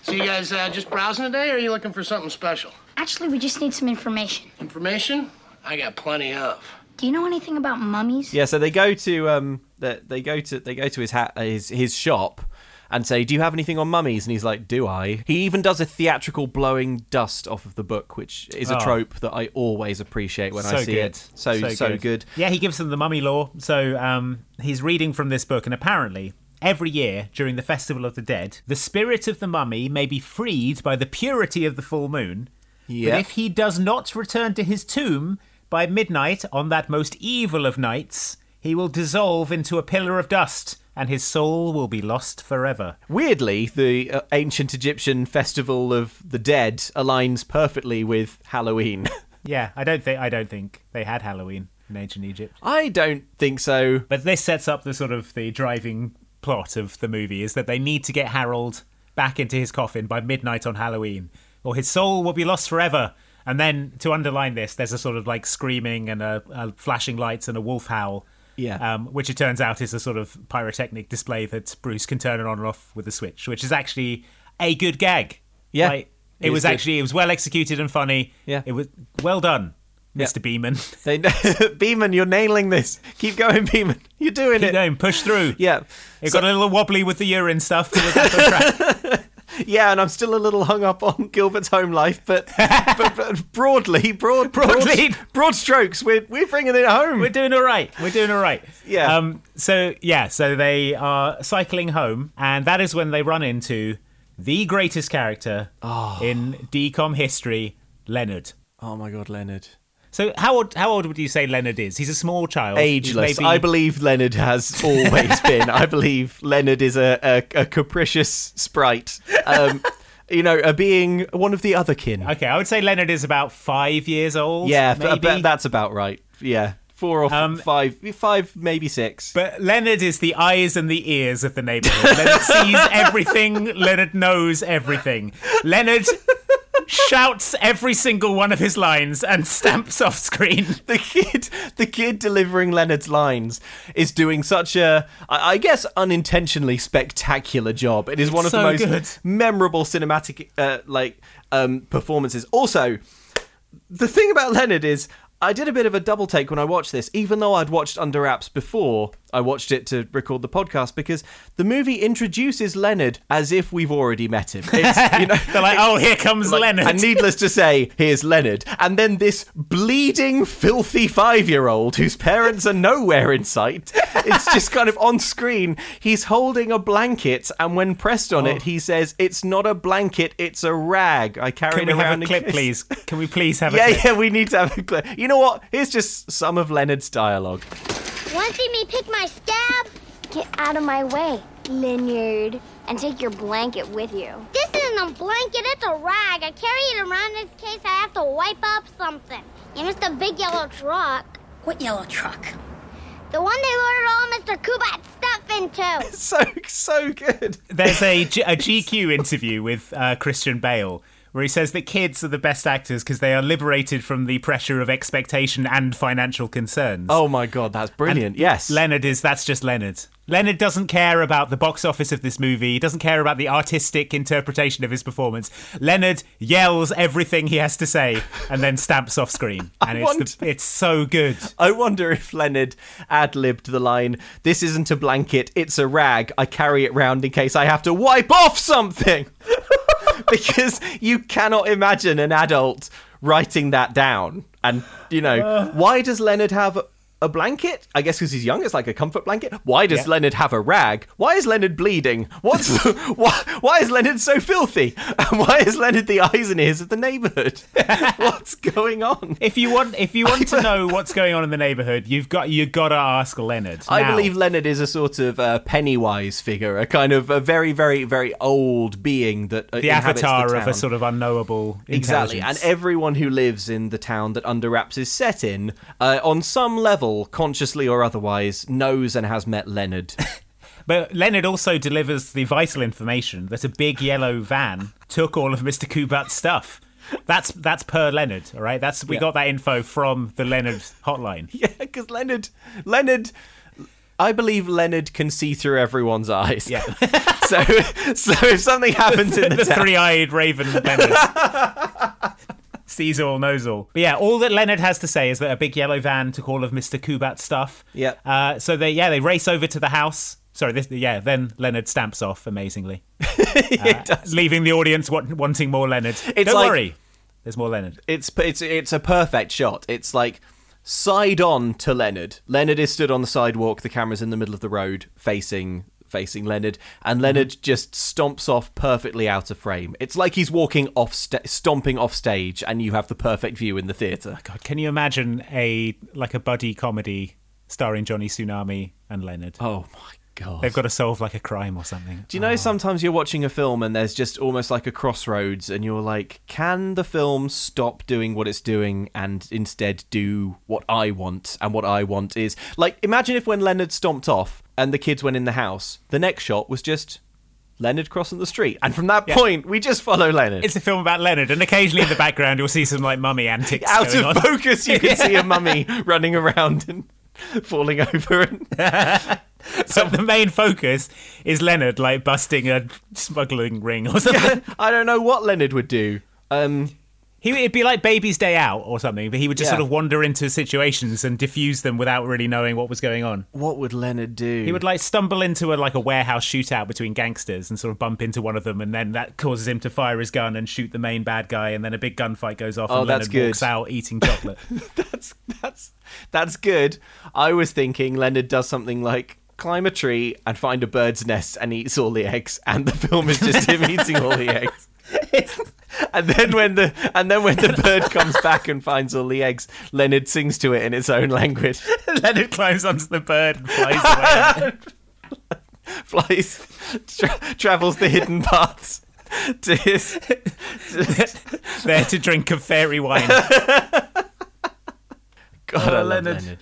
So you guys uh, just browsing today, or are you looking for something special? Actually, we just need some information. Information? I got plenty of. Do you know anything about mummies? Yeah, so they go to um, they, they go to they go to his ha- his his shop and say, "Do you have anything on mummies?" And he's like, "Do I?" He even does a theatrical blowing dust off of the book, which is a Oh. trope that I always appreciate when so I see good. it. So so, so good. Yeah, he gives them the mummy lore. So um, he's reading from this book, and apparently. Every year during the Festival of the Dead, the spirit of the mummy may be freed by the purity of the full moon. But if he does not return to his tomb by midnight on that most evil of nights, he will dissolve into a pillar of dust, and his soul will be lost forever. Weirdly, the uh, ancient Egyptian festival of the dead aligns perfectly with Halloween. Yeah, I don't think I don't think they had Halloween in ancient Egypt. I don't think so. But this sets up the sort of the driving plot of the movie is that they need to get Harold back into his coffin by midnight on Halloween, or his soul will be lost forever. And then to underline this, there's a sort of like screaming and a, a flashing lights and a wolf howl. Yeah. Um, which it turns out is a sort of pyrotechnic display that Bruce can turn it on and off with a switch, which is actually a good gag. Yeah, Like, it it was good. actually it was well executed and funny. Yeah. It was well done. Mr. Beeman. They, Beeman, you're nailing this. Keep going, Beeman. You're doing Keep it. going, push through. Yeah. It So- got a little wobbly with the urine stuff. But that's on track. Yeah, and I'm still a little hung up on Gilbert's home life, but, but, but broadly, broad, Broadly. broad, broad strokes, we're we're bringing it home. We're doing all right. We're doing all right. Yeah. Um. So yeah. So they are cycling home, and that is when they run into the greatest character Oh. in DCOM history, Leonard. oh my God, Leonard. So how old? How old would you say Leonard is? He's a small child. Ageless. maybe- I believe Leonard has always been. I believe Leonard is a, a, a capricious sprite. Um, you know, a being one of the other kin. Okay, I would say Leonard is about five years old. yeah, maybe. but that's about right. Yeah, four or Um, five, five, maybe six. But Leonard is the eyes and the ears of the neighborhood. Leonard sees everything. Leonard knows everything. Leonard shouts every single one of his lines and stamps off screen. the kid the kid delivering Leonard's lines is doing such a, I guess unintentionally spectacular job. It is one of so the most good. memorable cinematic uh, like um, performances. Also, the thing about Leonard is I did a bit of a double take when I watched this, even though I'd watched Under Wraps before I watched it to record the podcast, because the movie introduces Leonard as if we've already met him. It's, you know, They're like, oh, here comes like- Leonard. And needless to say, here's Leonard. And then this bleeding, filthy five year old whose parents are nowhere in sight. It's just kind of on screen. He's holding a blanket, and when pressed on it, oh. he says, It's not a blanket, it's a rag. I carry Can it we have a clip, case-" please? Can we please have a Yeah, clip? yeah, we need to have a clip. You know what? Here's just some of Leonard's dialogue. Want to see me pick my scab? Get out of my way, Leonard, and take your blanket with you. This isn't a blanket, it's a rag. I carry it around in case I have to wipe up something. You missed a big yellow truck. What yellow truck? The one they loaded all Mr. Kubat's stuff into. So, so good. There's a, G- a GQ interview with uh, Christian Bale where he says that kids are the best actors because they are liberated from the pressure of expectation and financial concerns. Oh my god, that's brilliant. yes. Leonard is that's just Leonard. Leonard doesn't care about the box office of this movie. He doesn't care about the artistic interpretation of his performance. Leonard yells everything he has to say and then stamps off screen. And it's want- the, it's so good. I wonder if Leonard ad libbed the line, This isn't a blanket, it's a rag. I carry it round in case I have to wipe off something. because you cannot imagine an adult writing that down. And, you know, uh. why does Leonard have a blanket? I guess because he's young, it's like a comfort blanket. Why does Yeah. Leonard have a rag? Why is Leonard bleeding? What's why, why is Leonard so filthy? And why is Leonard the eyes and ears of the neighborhood? What's going on? If you want if you want to know what's going on in the neighborhood, you've got you got to ask Leonard. I Now, believe Leonard is a sort of uh, Pennywise figure, a kind of a very, very, very old being that uh, the avatar the of a sort of unknowable Exactly, and everyone who lives in the town that Under Wraps is set in, uh, on some level, consciously or otherwise, knows and has met Leonard. But Leonard also delivers the vital information that a big yellow van took all of Mr. Kubat's stuff. That's that's per Leonard, all right. That's we Yeah. got that info from the Leonard hotline. Yeah, because Leonard, Leonard, I believe Leonard can see through everyone's eyes. Yeah, So, so if something happens in the, the town, three-eyed raven Leonard sees all, knows all. But yeah, all that Leonard has to say is that a big yellow van took all of Mr. Kubat's stuff. Yep. Uh, so they yeah they race over to the house. Sorry, this, yeah. Then Leonard stamps off amazingly, uh, leaving the audience wa- wanting more Leonard. It's Don't like- worry, there's more Leonard. it's it's it's a perfect shot. It's like side on to Leonard. Leonard is stood on the sidewalk. The camera's in the middle of the road, facing facing Leonard, and Leonard mm-hmm. just stomps off perfectly out of frame. It's like he's walking off, sta- stomping off stage, and you have the perfect view in the theater. Oh, god, can you imagine a like a buddy comedy starring Johnny Tsunami and Leonard? Oh my god! They've got to solve like a crime or something. Do you know oh. sometimes you're watching a film and there's just almost like a crossroads and you're like, can the film stop doing what it's doing and instead do what I want? And what I want is like imagine if when Leonard stomped off and the kids went in the house, the next shot was just Leonard crossing the street. And from that Yeah. point we just follow Leonard. It's a film about Leonard, and occasionally in the background you'll see some like mummy antics out of on. focus you can see a mummy running around and falling over and So the main focus is Leonard like busting a smuggling ring or something. I don't know what Leonard would do. Um He, it'd be like Baby's Day Out or something, but he would just Yeah. sort of wander into situations and diffuse them without really knowing what was going on. what would Leonard do? He would like stumble into a like a warehouse shootout between gangsters and sort of bump into one of them, and then that causes him to fire his gun and shoot the main bad guy, and then a big gunfight goes off, Oh, and that's Leonard walks good. out eating chocolate. that's that's that's good. I was thinking Leonard does something like climb a tree and find a bird's nest and eats all the eggs, and the film is just him eating all the eggs. And then when the and then when the bird comes back and finds all the eggs, Leonard sings to it in its own language. Leonard climbs onto the bird and flies away. Flies, tra- travels the hidden paths to his. there to drink of fairy wine. God, I love oh, Leonard. Leonard.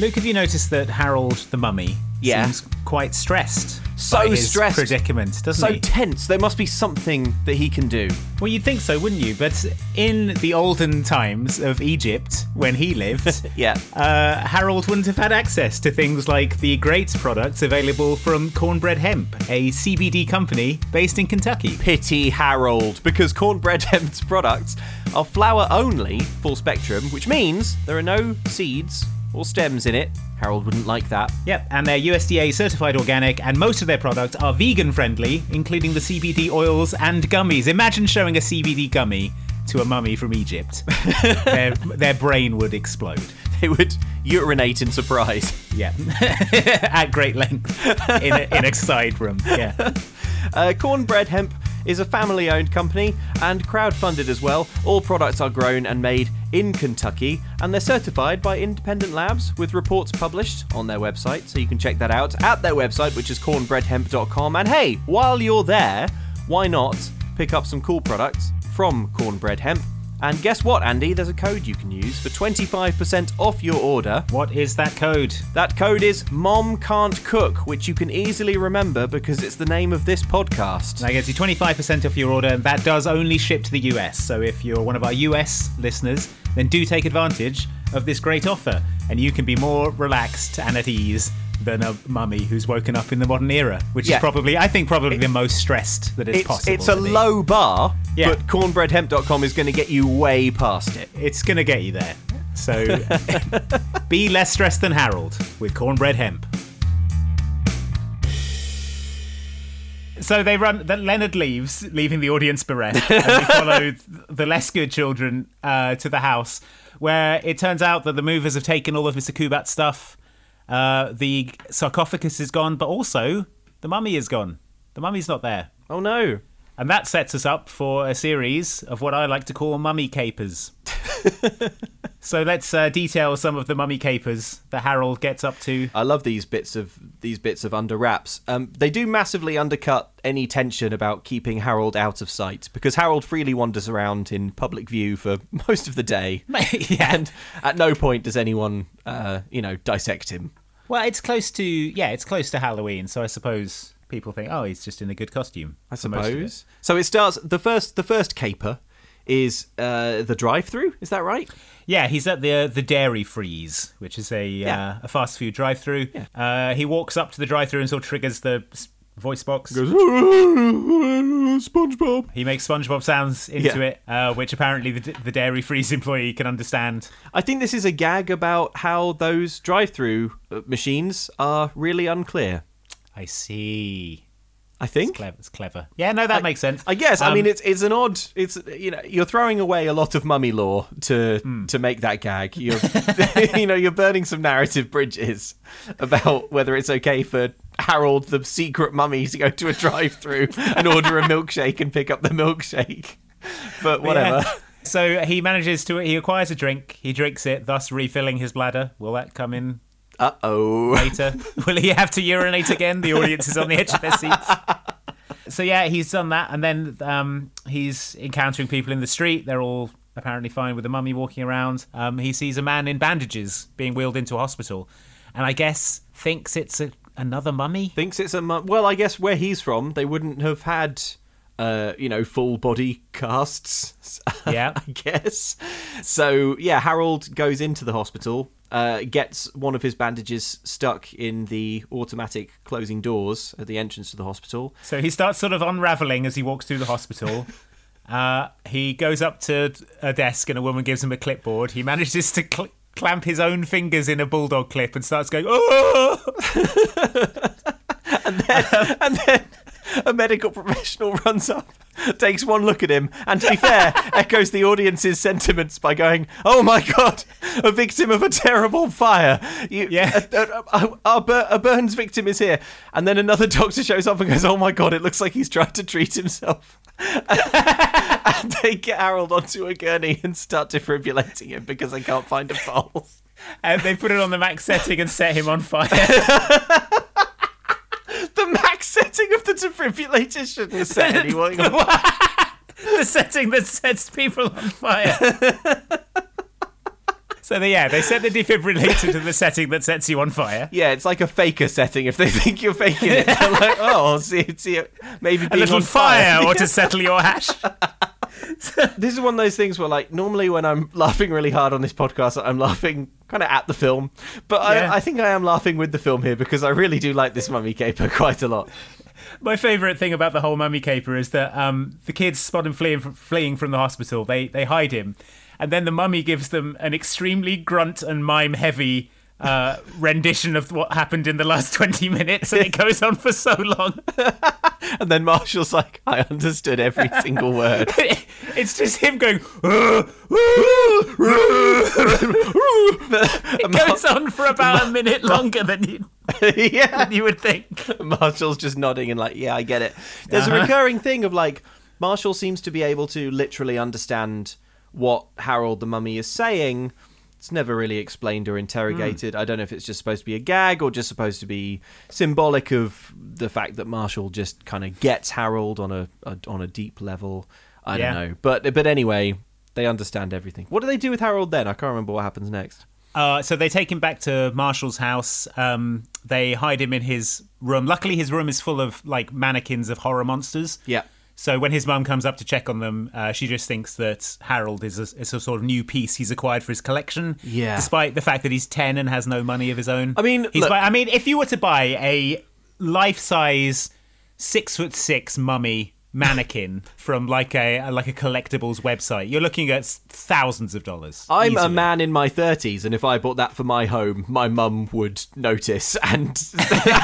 Luke, have you noticed that Harold the mummy Yeah. seems quite stressed? So stressed. predicament, doesn't So he? tense. There must be something that he can do. Well, you'd think so, wouldn't you? But in the olden times of Egypt, when he lived, Yeah. uh, Harold wouldn't have had access to things like the great products available from Cornbread Hemp, a CBD company based in Kentucky. pity Harold because cornbread hemp's products are flower only, full spectrum, which means there are no seeds or stems in it. Harold wouldn't like that. Yep, and they're USDA certified organic, and most of their products are vegan friendly, including the CBD oils and gummies. Imagine showing a CBD gummy to a mummy from Egypt. their, their brain would explode. They would urinate in surprise. Yeah, at great length in a, in a side room. Yeah. Uh, cornbread hemp is a family owned company and crowd-funded as well. All products are grown and made in Kentucky and they're certified by independent labs with reports published on their website, so you can check that out at their website, which is cornbreadhemp.com. And hey, while you're there, why not pick up some cool products from Cornbread Hemp? And guess what, Andy? There's a code you can use for 25% off your order. What is that code? That code is Mom Can't Cook, which you can easily remember because it's the name of this podcast. That gets you 25% off your order, and that does only ship to the US. So if you're one of our US listeners, then do take advantage of this great offer, and you can be more relaxed and at ease than a mummy who's woken up in the modern era, which Yeah. is probably, I think, probably the most stressed that it's, It's, possible. it's a low bar, Yeah. but cornbreadhemp.com is going to get you way past it. It's gonna get you there. So be less stressed than Harold with cornbread hemp. So they run. That Leonard leaves, leaving the audience bereft, and we follow the less good children uh, to the house, where it turns out that the movers have taken all of Mr. Kubat's stuff. Uh, the sarcophagus is gone, but also the mummy is gone. The mummy's not there. Oh no. And that sets us up for a series of what I like to call mummy capers. so let's uh, detail some of the mummy capers that Harold gets up to. I love these bits of these bits of under wraps. Um, they do massively undercut any tension about keeping Harold out of sight because Harold freely wanders around in public view for most of the day, yeah. and at no point does anyone, uh, you know, dissect him. Well, it's close to yeah, it's close to Halloween, so I suppose people think, oh, he's just in a good costume. I of it. suppose. So it starts. The first, the first caper is uh, the drive-through. Is that right? Yeah, he's at the the Dairy Freeze, which is a Yeah. uh, a fast food drive-through. Uh, he walks up to the drive-through and sort of triggers the voice box. SpongeBob. He makes SpongeBob sounds into Yeah. it, uh, which apparently the, the Dairy Freeze employee can understand. I think this is a gag about how those drive-through uh, machines are really unclear. I see. I It's think. clever. It's clever. Yeah, no, that makes sense. I guess. I Um, mean, it's it's an odd. It's you know you're throwing away a lot of mummy lore to to make that gag. You're you know you're burning some narrative bridges about whether it's okay for Harold the secret mummy to go to a drive-through and order a milkshake and pick up the milkshake. But whatever. Yeah. So he manages to he acquires a drink, he drinks it, thus refilling his bladder. Will that come in Uh oh. later? Will he have to urinate again? The audience is on the edge of their seats. So yeah, he's done that, and then um, he's encountering people in the street. They're all apparently fine with the mummy walking around. Um, he sees a man in bandages being wheeled into a hospital, and I guess thinks it's a, another mummy. Thinks it's a mu- well. I guess where he's from, they wouldn't have had. Uh, you know, full body casts. Yeah. I guess. So yeah, Harold goes into the hospital, uh, gets one of his bandages stuck in the automatic closing doors at the entrance to the hospital. So he starts sort of unraveling as he walks through the hospital. Uh, he goes up to a desk and a woman gives him a clipboard. He manages to cl- clamp his own fingers in a bulldog clip and starts going, oh! and then a medical professional runs up, takes one look at him, and to be fair, echoes the audience's sentiments by going, "Oh my god, a victim of a terrible fire! You, Yeah. a, a, a, a bur- a burns victim is here." And then another doctor shows up and goes, "Oh my god, it looks like he's trying to treat himself." and they get Harold onto a gurney and start defibrillating him because they can't find a pulse. And they put it on the max setting and set him on fire. Setting of the defibrillator shouldn't have set anyone. the setting that sets people on fire. so they, yeah, they set the defibrillator to the setting that sets you on fire. Yeah, it's like a faker setting. If they think you're faking it, they're like, oh, see, see, it maybe A being little on fire, or to settle your hash. This is one of those things where, like, normally when I'm laughing really hard on this podcast, I'm laughing kind of at the film, but Yeah. I, I think I am laughing with the film here because I really do like this mummy caper quite a lot. My favourite thing about the whole mummy caper is that um, the kids spot him fleeing from, fleeing from the hospital. They they hide him, and then the mummy gives them an extremely grunt and mime heavy uh, rendition of what happened in the last twenty minutes, and it goes on for so long. And then Marshall's like, I understood every single word. it's just him going. "Uh, it goes on for about a minute longer than you, yeah. than you would think. Marshall's just nodding and like, yeah, I get it. There's a recurring thing of like, Marshall seems to be able to literally understand what Harold the Mummy is saying. It's never really explained or interrogated. I don't know if it's just supposed to be a gag or just supposed to be symbolic of the fact that Marshall just kind of gets Harold on a, a on a deep level. I Yeah. don't know, but but anyway, they understand everything. What do they do with Harold then? I can't remember what happens next. Uh, so they take him back to Marshall's house. Um, they hide him in his room. Luckily, his room is full of like mannequins of horror monsters. Yeah. So when his mum comes up to check on them, uh, she just thinks that Harold is a, is a sort of new piece he's acquired for his collection. Yeah. Despite the fact that he's ten and has no money of his own. I mean, he's look- buy- I mean, if you were to buy a life size six foot six mummy mannequin from like a like a collectibles website, you're looking at thousands of dollars. I'm a man in my 30s, and if I bought that for my home, my mum would notice and,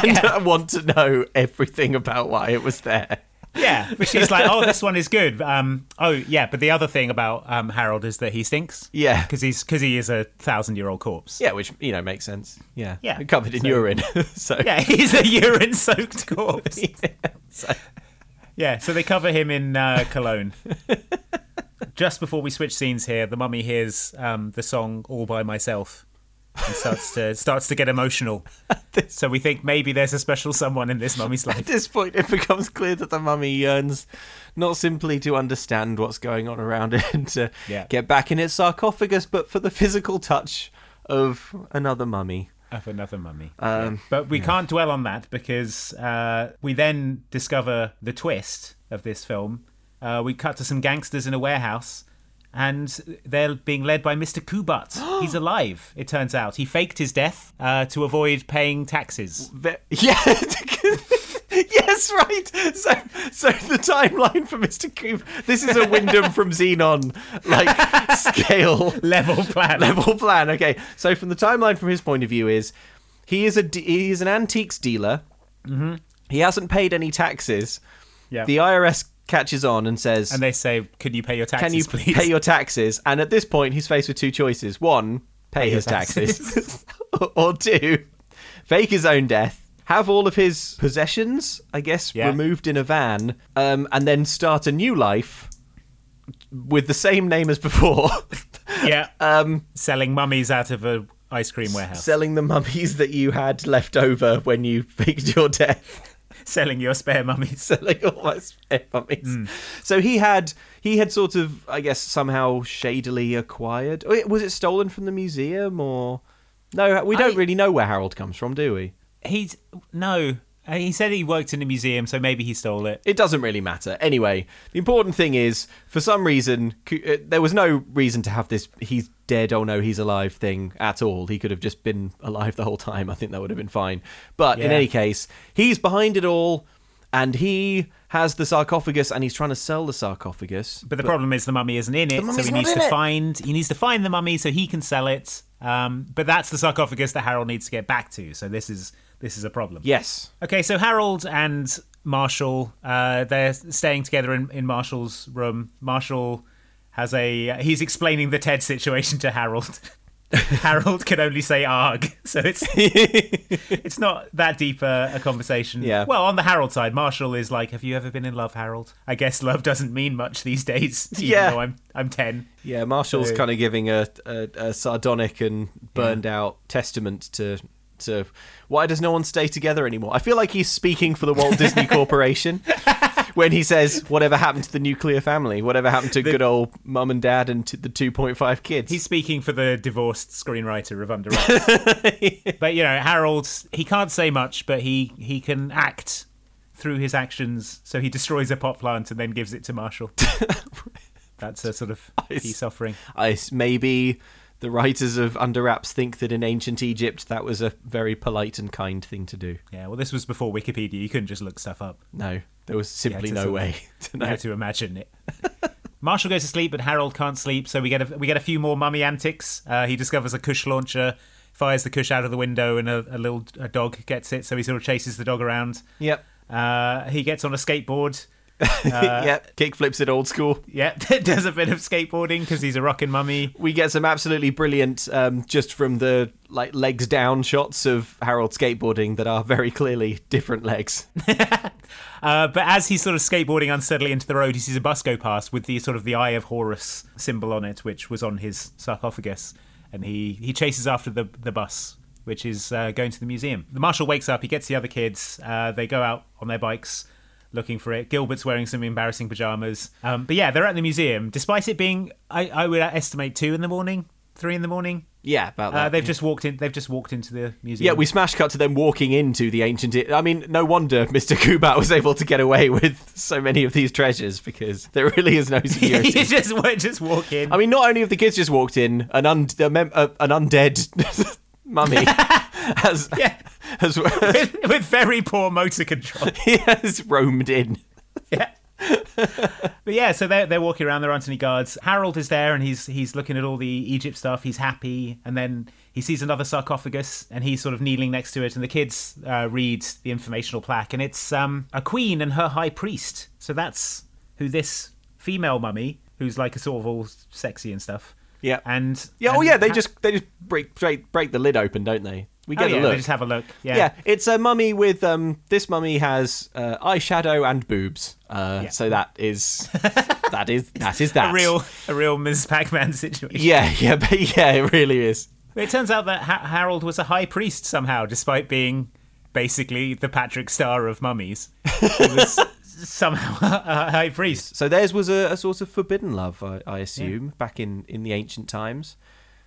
and want to know everything about why it was there. Yeah, but she's like, "Oh, this one is good." Um, oh, yeah, but the other thing about um, Harold is that he stinks. Yeah. because he's because he is a thousand-year-old corpse. Yeah, which, you know, makes sense. Yeah. Yeah. Covered in So- urine. so, yeah, he's a urine-soaked corpse. yeah. So- Yeah, so they cover him in uh, cologne. Just before we switch scenes here, the mummy hears um, the song "All by Myself" and starts to starts to get emotional. So we think maybe there's a special someone in this mummy's life. At this point, it becomes clear that the mummy yearns not simply to understand what's going on around it and to Yeah. get back in its sarcophagus, but for the physical touch of another mummy. Of another mummy. Um, Yeah. But we can't dwell on that because uh, we then discover the twist of this film. Uh, we cut to some gangsters in a warehouse. And they're being led by Mr. Kubat. He's alive, it turns out. He faked his death uh, to avoid paying taxes. Ve- yeah. yes, right. So, so the timeline for Mr. Coop. This is a Wyndham from Zenon like scale Level plan. level plan. Okay, so from the timeline from his point of view is he is a de- he is an antiques dealer. Mm-hmm. He hasn't paid any taxes. Yeah. The IRS catches on and says, and they say, Can you pay your taxes, "Can you please? pay your taxes?" And at this point, he's faced with two choices: one, pay, your his taxes, or two, fake his own death, have all of his possessions, I guess, Yeah. removed in a van, um, and then start a new life with the same name as before, yeah. um, Selling mummies out of a ice cream warehouse. selling the mummies that you had left over when you faked your death. Selling your spare mummies. selling all my spare mummies. Hmm. So he had he had sort of I guess somehow shadily acquired. Was it stolen from the museum or no? We don't I- really know where Harold comes from, do we? He's. No. Uh, He said he worked in a museum, so maybe he stole it. It doesn't really matter. Anyway, the important thing is, for some reason, uh, there was no reason to have this "he's dead, oh no, he's alive" thing at all. He could have just been alive the whole time. I think that would have been fine. But in any case, he's behind it all, and he has the sarcophagus, and he's trying to sell the sarcophagus. But the problem is the mummy isn't in it, so he needs to it. find he needs to find the mummy so he can sell it. Um, but that's the sarcophagus that Harold needs to get back to. So this is this is a problem. Yes. Okay, so Harold and Marshall, uh, they're staying together in, in Marshall's room. Marshall has a he's explaining the Ted situation to Harold. Harold can only say "arg," so it's it's not that deep a, a conversation. Yeah. Well, on the Harold side, Marshall is like, "Have you ever been in love, Harold?" I guess love doesn't mean much these days. Even Yeah. Though I'm I'm ten. Yeah, Marshall's So- kind of giving a, a, a sardonic and burned out testament to to why does no one stay together anymore? I feel like he's speaking for the Walt Disney Corporation when he says whatever happened to the nuclear family, whatever happened to good old mum and dad and to the 2.5 kids. He's speaking for the divorced screenwriter of Under Wraps. but you know, Harold, he can't say much, but he he can act through his actions. So he destroys a pot plant and then gives it to Marshall. That's a sort of peace offering. I s- maybe the writers of Under Wraps think that in ancient Egypt that was a very polite and kind thing to do. Yeah, well, this was before Wikipedia. You couldn't just look stuff up. No, there was simply to no way to know. to imagine it. Marshall goes to sleep, but Harold can't sleep, so we get a we get a few more mummy antics. Uh, he discovers a Kush launcher, fires the Kush out of the window, and a, a little a dog gets it. So he sort of chases the dog around. Yep. Uh, he gets on a skateboard. yep. Kick flips it old school. Yep, does a bit of skateboarding because he's a rockin' mummy. we get some absolutely brilliant um, just from the like legs down shots of Harold skateboarding that are very clearly different legs. Uh, but as he's sort of skateboarding unsteadily into the road, he sees a bus go past with the sort of the Eye of Horus symbol on it, which was on his sarcophagus, and he he chases after the the bus, which is uh, going to the museum. The Marshall wakes up. He gets the other kids. Uh, they go out on their bikes. Looking for it. Gilbert's wearing some embarrassing pajamas. Um, but yeah, they're at the museum. Despite it being, I, I would estimate two in the morning, three in the morning. Yeah, about Uh, that. they've just walked in. They've just walked into the museum. yeah, we smash cut to them walking into the ancient. I mean, no wonder Mr. Kubat was able to get away with so many of these treasures because there really is no security. you just just walk in. I mean, not only have the kids just walked in, an un- a mem- uh, an undead mummy has yeah, has, with, with very poor motor control. he has roamed in. yeah. but yeah, so they're, they're walking around. There aren't any guards. Harold is there, and he's he's looking at all the Egypt stuff. He's happy, and then he sees another sarcophagus, and he's sort of kneeling next to it. And the kids uh, read the informational plaque, and it's um, a queen and her high priest. So that's who this female mummy, who's like a sort of all sexy and stuff. Yeah. And Yeah. Oh yeah. They Ha- just they just break break break the lid open, don't they? We oh, get yeah, a look. They just have a look. Yeah. yeah. it's a mummy with um. This mummy has uh, eyeshadow and boobs. Uh, Yeah. so that is that is that is that A real, a real Ms. Pac-Man situation. Yeah, yeah, but yeah, it really is. It turns out that ha- Harold was a high priest somehow, despite being basically the Patrick Star of mummies. He was somehow a high priest. So theirs was a, a sort of forbidden love, I, I assume, back in in the ancient times.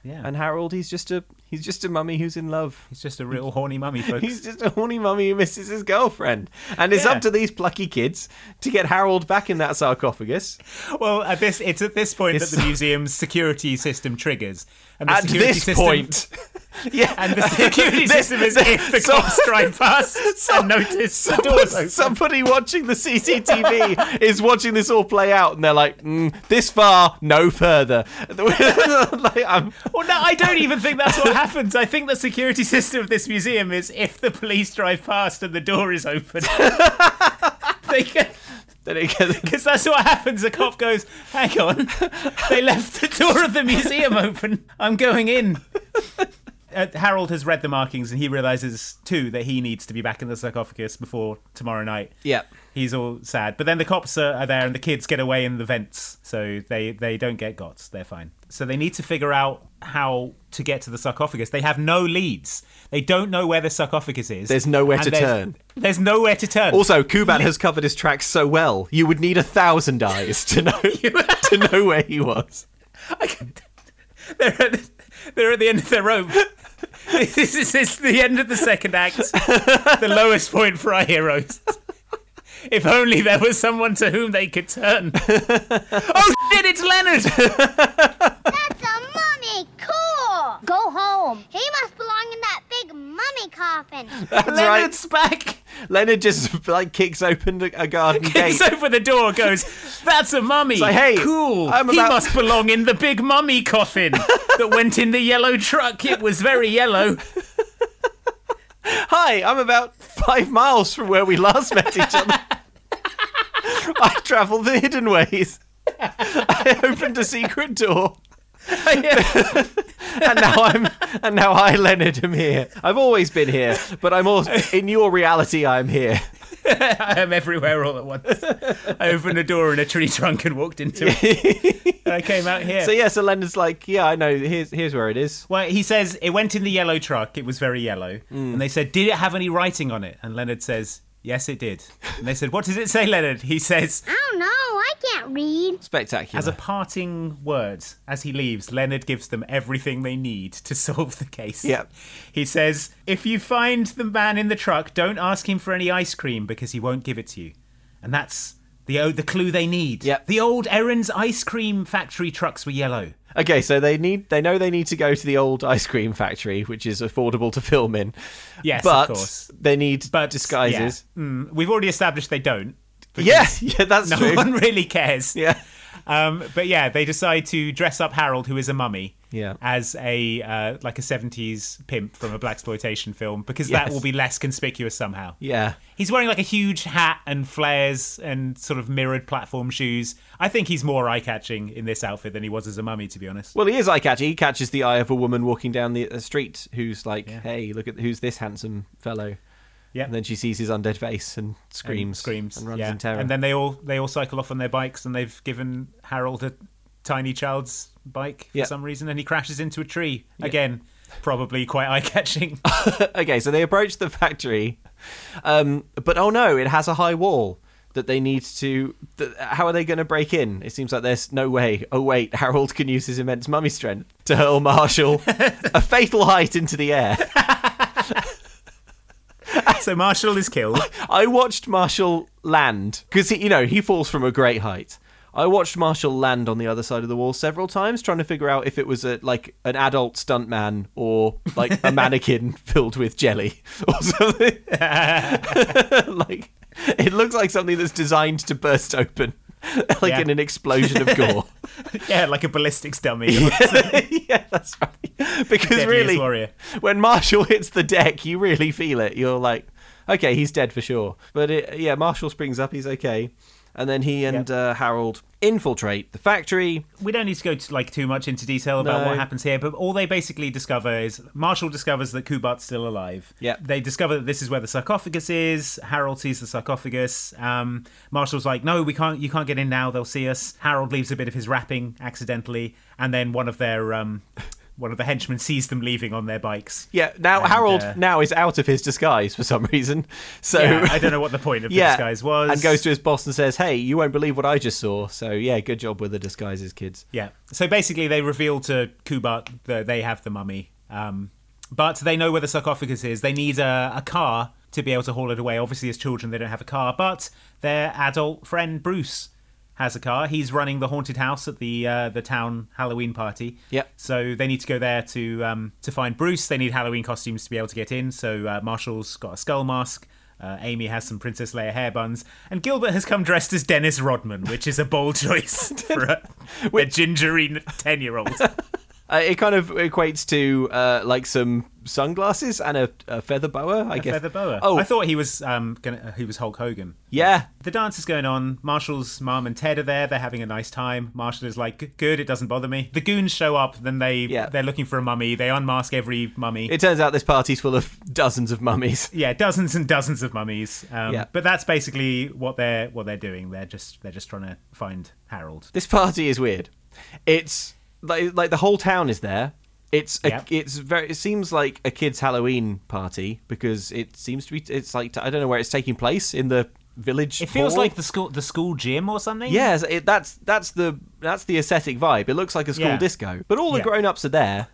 Yeah. And Harold, he's just a he's just a mummy who's in love. He's just a real horny mummy, folks. He's just a horny mummy who misses his girlfriend. And it's Yeah. up to these plucky kids to get Harold back in that sarcophagus. Well, at this, it's at this point It's- that the museum's security system triggers. And the At security this system- point. yeah. And the security system is if the so- cops drive past and notice the doors open. Somebody watching the CCTV is watching this all play out, and they're like, mm, "This far, no further." like, I'm, Well, no, I don't even think that's what happens. I think the security system of this museum is if the police drive past and the door is open. they can. then it gets- Because that's what happens. A cop goes, "Hang on, they left the door of the museum open. I'm going in." Uh, Harold has read the markings and he realizes too that he needs to be back in the sarcophagus before tomorrow night. yeah. He's all sad, but then the cops are, are there and the kids get away in the vents, so they they don't get got. They're fine. So they need to figure out how to get to the sarcophagus. They have no leads. They don't know where the sarcophagus is. There's nowhere to there's- turn. There's nowhere to turn. Also, Kubat has covered his tracks so well. You would need a thousand eyes to know to know where he was. they're, at the, they're at the end of their rope. this is the end of the second act, the lowest point for our heroes. If only there was someone to whom they could turn. oh shit! It's Leonard. That's a mummy. Cool. Go home. He must belong in that big mummy coffin. That's Leonard's back. Leonard just like kicks open a a garden Kicks gate. over the door, goes, "That's a mummy. like, "Hey, cool. I'm he about- must belong in the big mummy coffin that went in the yellow truck. It was very yellow." Hi, I'm about five miles from where we last met each other. I travelled the hidden ways. I opened a secret door. and now I'm and now I Leonard am here. I've always been here, but I'm also in your reality I'm here. I am everywhere all at once. I opened a door in a tree trunk and walked into it. and I came out here. So yeah, so Leonard's like, yeah, I know. Here's here's where it is. Well, he says it went in the yellow truck. It was very yellow. Mm. And they said, Did it have any writing on it? And Leonard says, Yes, it did. And they said, What does it say, Leonard? He says, I don't know. I can't read. Spectacular. As a parting word, as he leaves, Leonard gives them everything they need to solve the case. Yep. He says, If you find the man in the truck, don't ask him for any ice cream because he won't give it to you. And that's the, oh, the clue they need. Yep. The old Erin's ice cream factory trucks were yellow. Okay, so they need they know they need to go to the old ice cream factory, which is affordable to film in. Yes, but of course. they need But disguises. yeah. Mm, we've already established they don't. Yeah, yeah, that's no true. one really cares. Yeah. Um, but yeah, they decide to dress up Harold, who is a mummy, Yeah. as a uh, like a seventies pimp from a blaxploitation film, because that will be less conspicuous somehow. Yeah. He's wearing like a huge hat and flares and sort of mirrored platform shoes. I think he's more eye catching in this outfit than he was as a mummy, to be honest. Well, he is eye catching. He catches the eye of a woman walking down the uh, street who's like, "Hey, look at who's this handsome fellow." Yeah. And then she sees his undead face and screams, and screams, and runs yeah. in terror. And then they all they all cycle off on their bikes, and they've given Harold a tiny child's bike for Yeah. some reason, and he crashes into a tree again. Probably quite eye catching. okay, so they approach the factory, um, but oh no, it has a high wall that they need to. Th- how are they going to break in? It seems like there's no way. Oh wait, Harold can use his immense mummy strength to hurl Marshall a fatal height into the air. so Marshall is killed. I watched Marshall land because you know he falls from a great height. I watched Marshall land on the other side of the wall several times, trying to figure out if it was a like an adult stuntman or like a mannequin filled with jelly or something. like it looks like something that's designed to burst open, like Yeah. in an explosion of gore. yeah, like a ballistics dummy. yeah, that's right. Because really, warrior. when Marshall hits the deck, you really feel it. You're like, okay, he's dead for sure. But it, yeah, Marshall springs up, he's okay. And then he and uh, Harold infiltrate the factory. we don't need to go to, like too much into detail about No. what happens here, but all they basically discover is Marshall discovers that Kubat's still alive. Yeah. They discover that this is where the sarcophagus is. Harold sees the sarcophagus. Um, Marshall's like, "No, we can't. You can't get in now. They'll see us." Harold leaves a bit of his wrapping accidentally, and then one of their um, one of the henchmen sees them leaving on their bikes. Yeah, now And, Harold uh, now is out of his disguise for some reason. So Yeah, I don't know what the point of the disguise was. And goes to his boss and says, "Hey, you won't believe what I just saw." So yeah, good job with the disguises, kids. Yeah. So basically, they reveal to Kubat that they have the mummy, um, but they know where the sarcophagus is. They need a, a car to be able to haul it away. Obviously, as children, they don't have a car, but their adult friend Bruce has a car. He's running the haunted house at the uh, the town Halloween party. Yep. So they need to go there to um, to find Bruce. They need Halloween costumes to be able to get in. So uh, Marshall's got a skull mask. Uh, Amy has some Princess Leia hair buns, and Gilbert has come dressed as Dennis Rodman, which is a bold choice for a, a gingery ten-year-old. Uh, it kind of equates to uh, like some sunglasses and a, a feather boa, I A guess. feather boa. Oh, I thought he was um gonna, uh, he was Hulk Hogan. yeah. The dance is going on. Marshall's mom and Ted are there. They're having a nice time. Marshall is like, "Good, it doesn't bother me." The goons show up. Then they Yeah. they're looking for a mummy. They unmask every mummy. It turns out this party's full of dozens of mummies. yeah, dozens and dozens of mummies. Um, Yeah. But that's basically what they're what they're doing. They're just they're just trying to find Harold. This party is weird. It's like like the whole town is there. It's a, Yeah. it's very. It seems like a kids' Halloween party because it seems to be. It's like I don't know where it's taking place in the village. It feels hall. like the school the school gym or something. Yes, it, that's that's the that's the aesthetic vibe. It looks like a school Yeah. disco, but all the Yeah. grown-ups are there,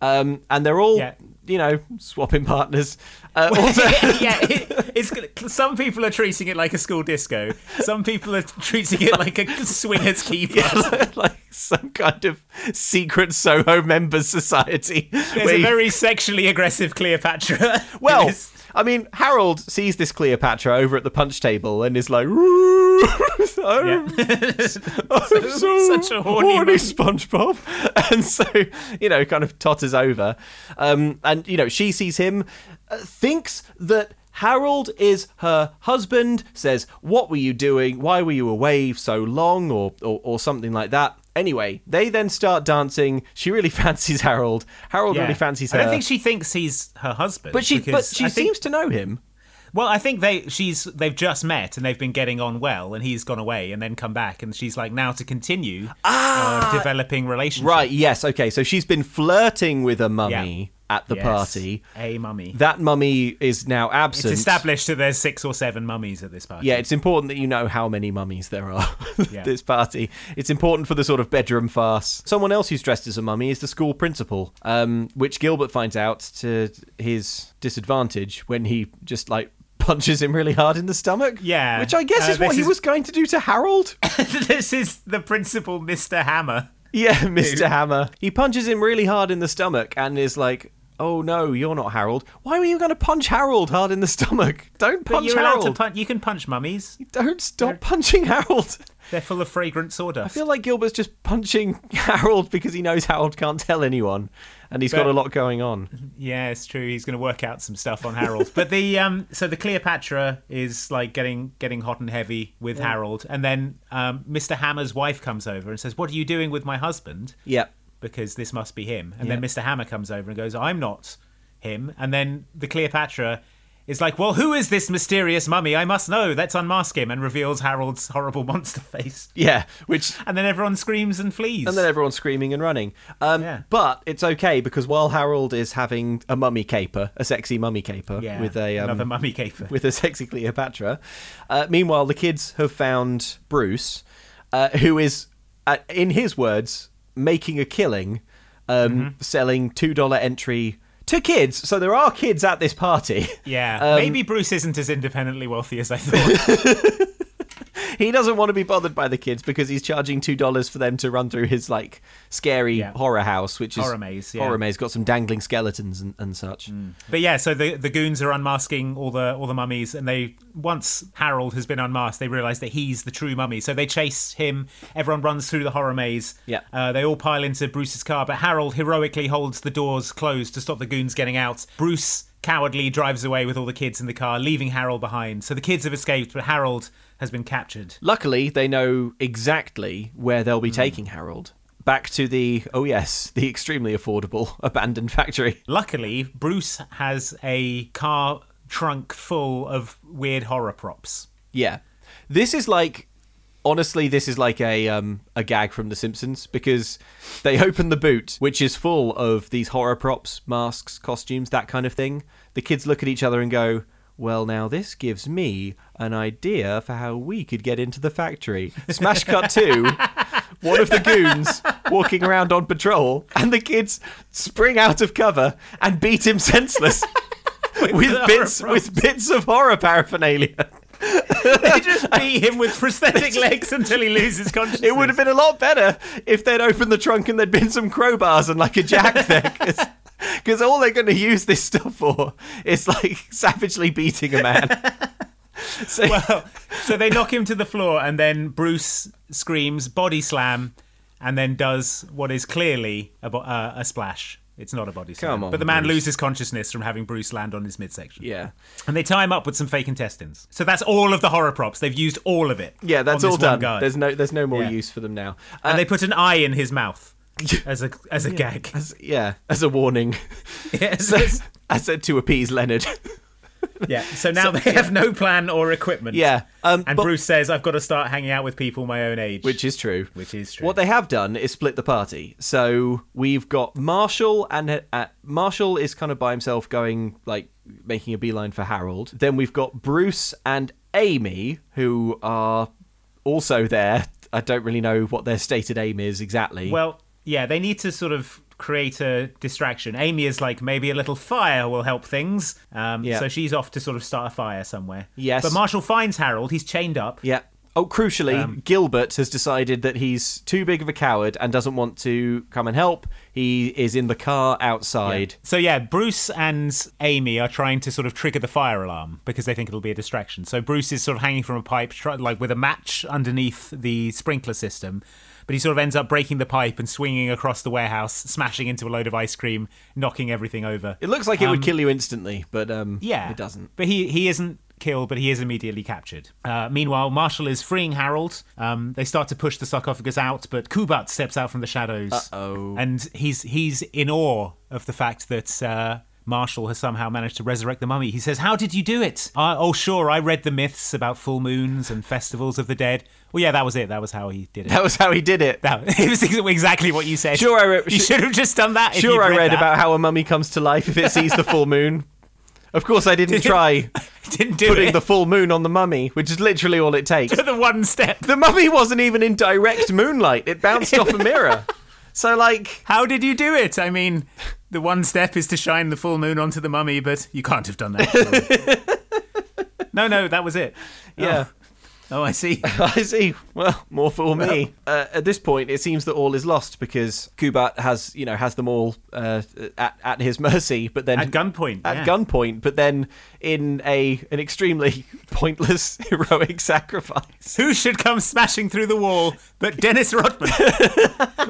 um, and they're all Yeah. you know swapping partners. Uh, also, yeah, it, it's some people are treating it like a school disco. Some people are treating it like a swingers key party. like some kind of secret Soho members society. There's a you- very sexually aggressive Cleopatra. well. I mean, Harold sees this Cleopatra over at the punch table and is like, I'm, I'm so Such a horny mummy. SpongeBob, and so you know, kind of totters over, um, and you know, she sees him, uh, thinks that. Harold is her husband, says, What were you doing? Why were you away so long? Or, or, or something like that. Anyway, they then start dancing. She really fancies Harold. Harold Yeah. really fancies her. I don't think she thinks he's her husband. but she, but because she I think- seems to know him. Well, I think they she's they've just met and they've been getting on well, and he's gone away and then come back, and she's like now to continue ah, developing relationship. Right, yes, okay. So she's been flirting with a mummy at the Yes, party. a mummy. That mummy is now absent. it's established that there's six or seven mummies at this party. Yeah, it's important that you know how many mummies there are at Yeah. this party. It's important for the sort of bedroom farce. Someone else who's dressed as a mummy is the school principal, um, which Gilbert finds out to his disadvantage when he just like punches him really hard in the stomach. Yeah. Which I guess Uh, is what he is- was going to do to Harold. this is the principal, Mister Hammer. Yeah, Mr. Hammer. He punches him really hard in the stomach and is like, "Oh no, you're not Harold. Why were you going to punch Harold hard in the stomach? Don't punch you're allowed Harold. to punch. You can punch mummies. Don't stop punching Harold." They're full of fragrant sawdust. I feel like Gilbert's just punching Harold because he knows Harold can't tell anyone, and he's got But- a lot going on. Yeah, it's true. He's going to work out some stuff on Harold. but the um, so the Cleopatra is like getting getting hot and heavy with Harold, and then um, Mr. Hammer's wife comes over and says, "What are you doing with my husband?" Yep. Because this must be him. And Yeah. then Mr. Hammer comes over and goes, "I'm not him." And then the Cleopatra is like, "Well, who is this mysterious mummy? I must know. Let's unmask him." And reveals Harold's horrible monster face. Yeah, which And then everyone screams and flees. and then everyone's screaming and running. Um, Yeah. But it's okay because while Harold is having a mummy caper, a sexy mummy caper yeah, with a um, another mummy caper. with a sexy Cleopatra. Uh, meanwhile, the kids have found Bruce, uh, who is, uh, in his words, making a killing, um, Mm-hmm. selling two dollar entry to kids. So there are kids at this party. Yeah, Um, maybe Bruce isn't as independently wealthy as I thought. he doesn't want to be bothered by the kids because he's charging two dollars for them to run through his like scary Yeah. horror house, which is Horror maze, yeah. Horror maze got some dangling skeletons and, and such. but yeah, so the the goons are unmasking all the all the mummies, and they once Harold has been unmasked, they realise that he's the true mummy. So they chase him. Everyone runs through the horror maze. Yeah. uh, they all pile into Bruce's car, but Harold heroically holds the doors closed to stop the goons getting out. Bruce cowardly drives away with all the kids in the car, leaving Harold behind. So the kids have escaped, but Harold has been captured. Luckily, they know exactly where they'll be taking Harold. Back to the oh yes, the extremely affordable abandoned factory. Luckily, Bruce has a car trunk full of weird horror props. Yeah. This is like honestly, this is like a um, a gag from The Simpsons because they open the boot, which is full of these horror props, masks, costumes, that kind of thing. The kids look at each other and go, "Well, now this gives me an idea for how we could get into the factory." Smash cut two. One of the goons walking around on patrol, and the kids spring out of cover and beat him senseless with, the bits with bits of horror paraphernalia. they just beat him with prosthetic legs until he loses consciousness. It would have been a lot better if they'd opened the trunk and there'd been some crowbars and like a jack there. Because all they're going to use this stuff for is like savagely beating a man. So, well, so they knock him to the floor, and then Bruce screams body slam, and then does what is clearly a, bo- uh, a splash. It's not a body slam. Come on, but the man Bruce. loses consciousness from having Bruce land on his midsection. yeah. And they tie him up with some fake intestines. So that's all of the horror props. They've used all of it. Yeah, that's all done. guy. There's no there's no more Yeah. use for them now. and Uh, they put an eye in his mouth as a as a gag. as, yeah, as a warning. Yes. So, I said to appease Leonard. yeah. So now they have no plan or equipment. yeah. Um, And but- Bruce says, "I've got to start hanging out with people my own age." Which is true. Which is true. What they have done is split the party. So we've got Marshall, and uh, Marshall is kind of by himself going, like, making a beeline for Harold. Then we've got Bruce and Amy, who are also there. I don't really know what their stated aim is exactly. Well, yeah, they need to sort of create a distraction. Amy is like, maybe a little fire will help things. Um, Yeah. So she's off to sort of start a fire somewhere. Yes. But Marshall finds Harold. He's chained up. Yeah. Oh, crucially, Um, Gilbert has decided that he's too big of a coward and doesn't want to come and help. He is in the car outside. Yeah. So yeah, Bruce and Amy are trying to sort of trigger the fire alarm because they think it'll be a distraction. So Bruce is sort of hanging from a pipe, try, like with a match underneath the sprinkler system. But he sort of ends up breaking the pipe and swinging across the warehouse, smashing into a load of ice cream, knocking everything over. It looks like it would Um, kill you instantly, but um, Yeah, it doesn't. But he he isn't killed, but he is immediately captured. Uh, meanwhile, Marshall is freeing Harold. Um, they start to push the sarcophagus out, but Kubat steps out from the shadows. Uh-oh. And he's he's in awe of the fact that. Uh, Marshall has somehow managed to resurrect the mummy. He says, How did you do it? Oh, sure, I read the myths about full moons and festivals of the dead. Well, yeah, that was it. That was how he did it. That was how he did it. That, it was exactly what you said. Sure, I re- You should have just done that. Sure, you'd I read that. about how a mummy comes to life if it sees the full moon. Of course, I didn't try Didn't do putting it. the full moon on the mummy, which is literally all it takes. the one step. The mummy wasn't even in direct moonlight; it bounced off a mirror. So, like, How did you do it? I mean, the one step is to shine the full moon onto the mummy, but you can't have done that. no, no, that was it. yeah, Oh, I see. I see. Well, more for me. Uh, at this point, it seems that all is lost because Kubat has, you know, has them all uh, at at his mercy. But then At gunpoint. at yeah. gunpoint, but then in a an extremely pointless heroic sacrifice. Who should come smashing through the wall but Dennis Rodman?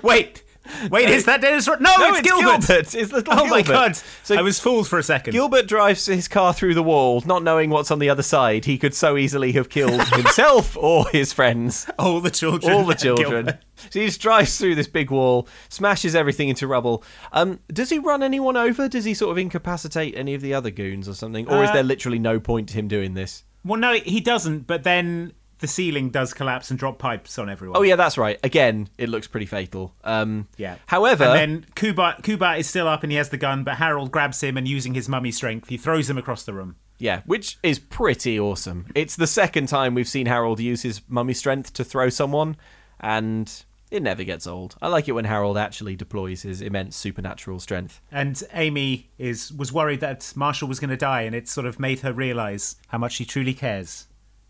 Wait. Wait, is that Dennis Rodman? No, No, it's, Gilbert. Gilbert. It's little Oh my god. So I was fooled for a second. Gilbert drives his car through the wall, not knowing what's on the other side. He could so easily have killed himself or his friends, All the children. all the children. Gilbert. So he just drives through this big wall, smashes everything into rubble. Um, does he run anyone over? Does he sort of incapacitate any of the other goons or something? Or is Uh, there literally no point to him doing this? Well, no, he doesn't, but then the ceiling does collapse and drop pipes on everyone. Oh yeah, that's right. Again, it looks pretty fatal. Um, Yeah. However, and then Kubat, Kubat is still up and he has the gun, but Harold grabs him and using his mummy strength, he throws him across the room. Yeah, which is pretty awesome. It's the second time we've seen Harold use his mummy strength to throw someone, and it never gets old. I like it when Harold actually deploys his immense supernatural strength. And Amy is was worried that Marshall was going to die, and it sort of made her realize how much she truly cares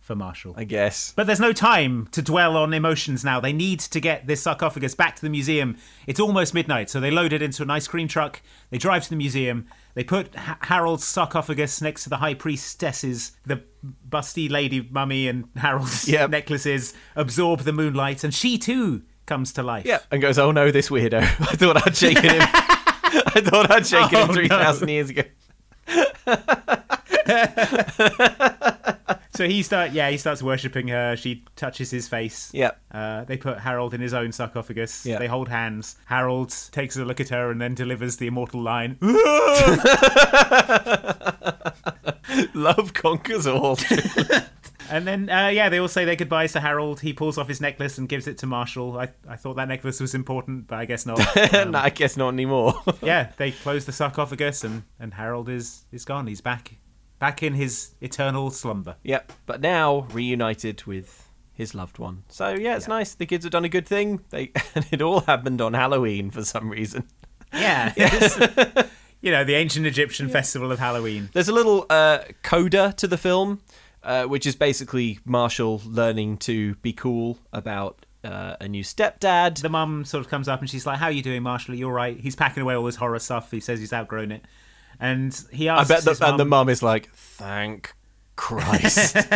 for Marshall. I guess. But there's no time to dwell on emotions now. They need to get this sarcophagus back to the museum. It's almost midnight, so they load it into an ice cream truck. They drive to the museum. They put ha- Harold's sarcophagus next to the high priestess's, the busty lady mummy and Harold's Yep. necklaces, absorb the moonlight, and she too comes to life. Yeah, and goes, "Oh no, this weirdo! I thought I'd shaken him. I thought I'd shaken Oh, him three thousand years ago." So he start, yeah, he starts worshipping her. She touches his face. Yep. Uh, they put Harold in his own sarcophagus. Yeah. They hold hands. Harold takes a look at her and then delivers the immortal line. Love conquers all. And then, uh, yeah, they all say their goodbyes to Harold. He pulls off his necklace and gives it to Marshall. I, I thought that necklace was important, but I guess not. Um, no, I guess not anymore. yeah, they close the sarcophagus, and, and Harold is is gone. He's back, back in his eternal slumber. yep. But now reunited with his loved one. So yeah, it's nice. The kids have done a good thing. They and it all happened on Halloween for some reason. Yeah, you know, the ancient Egyptian festival of Halloween. There's a little uh, coda to the film, uh, which is basically Marshall learning to be cool about uh, a new stepdad. The mum sort of comes up and she's like, "How are you doing, Marshall? Are you all right?" He's packing away all his horror stuff. He says he's outgrown it, and he I asks. bet his the, and the mum- mum is like, "Thank Christ."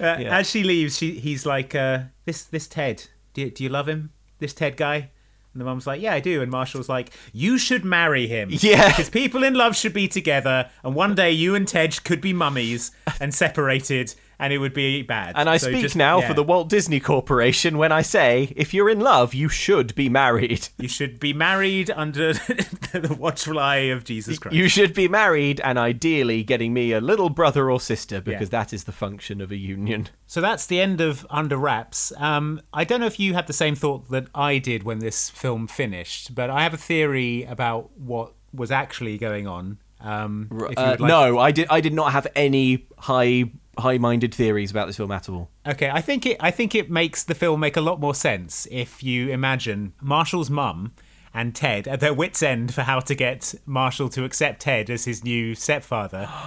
Uh, Yeah. As she leaves, she he's like, uh, "This this Ted, do you, do you love him? This Ted guy?" And the mum's like, "Yeah, I do." And Marshall's like, "You should marry him. Yeah. because people in love should be together, and one day you and Ted could be mummies and separated, and it would be bad." And I So speak just- now yeah. for the Walt Disney Corporation when I say, if you're in love, you should be married. You should be married under the watchful eye of Jesus Christ. You should be married and ideally getting me a little brother or sister because that is the function of a union. So that's the end of Under Wraps. Um, I don't know if you had the same thought that I did when this film finished, but I have a theory about what was actually going on. Um, Uh, no, I did. I did not have any high high-minded theories about this film at all. Okay, I think it. I think it makes the film make a lot more sense if you imagine Marshall's mum and Ted at their wits' end for how to get Marshall to accept Ted as his new stepfather.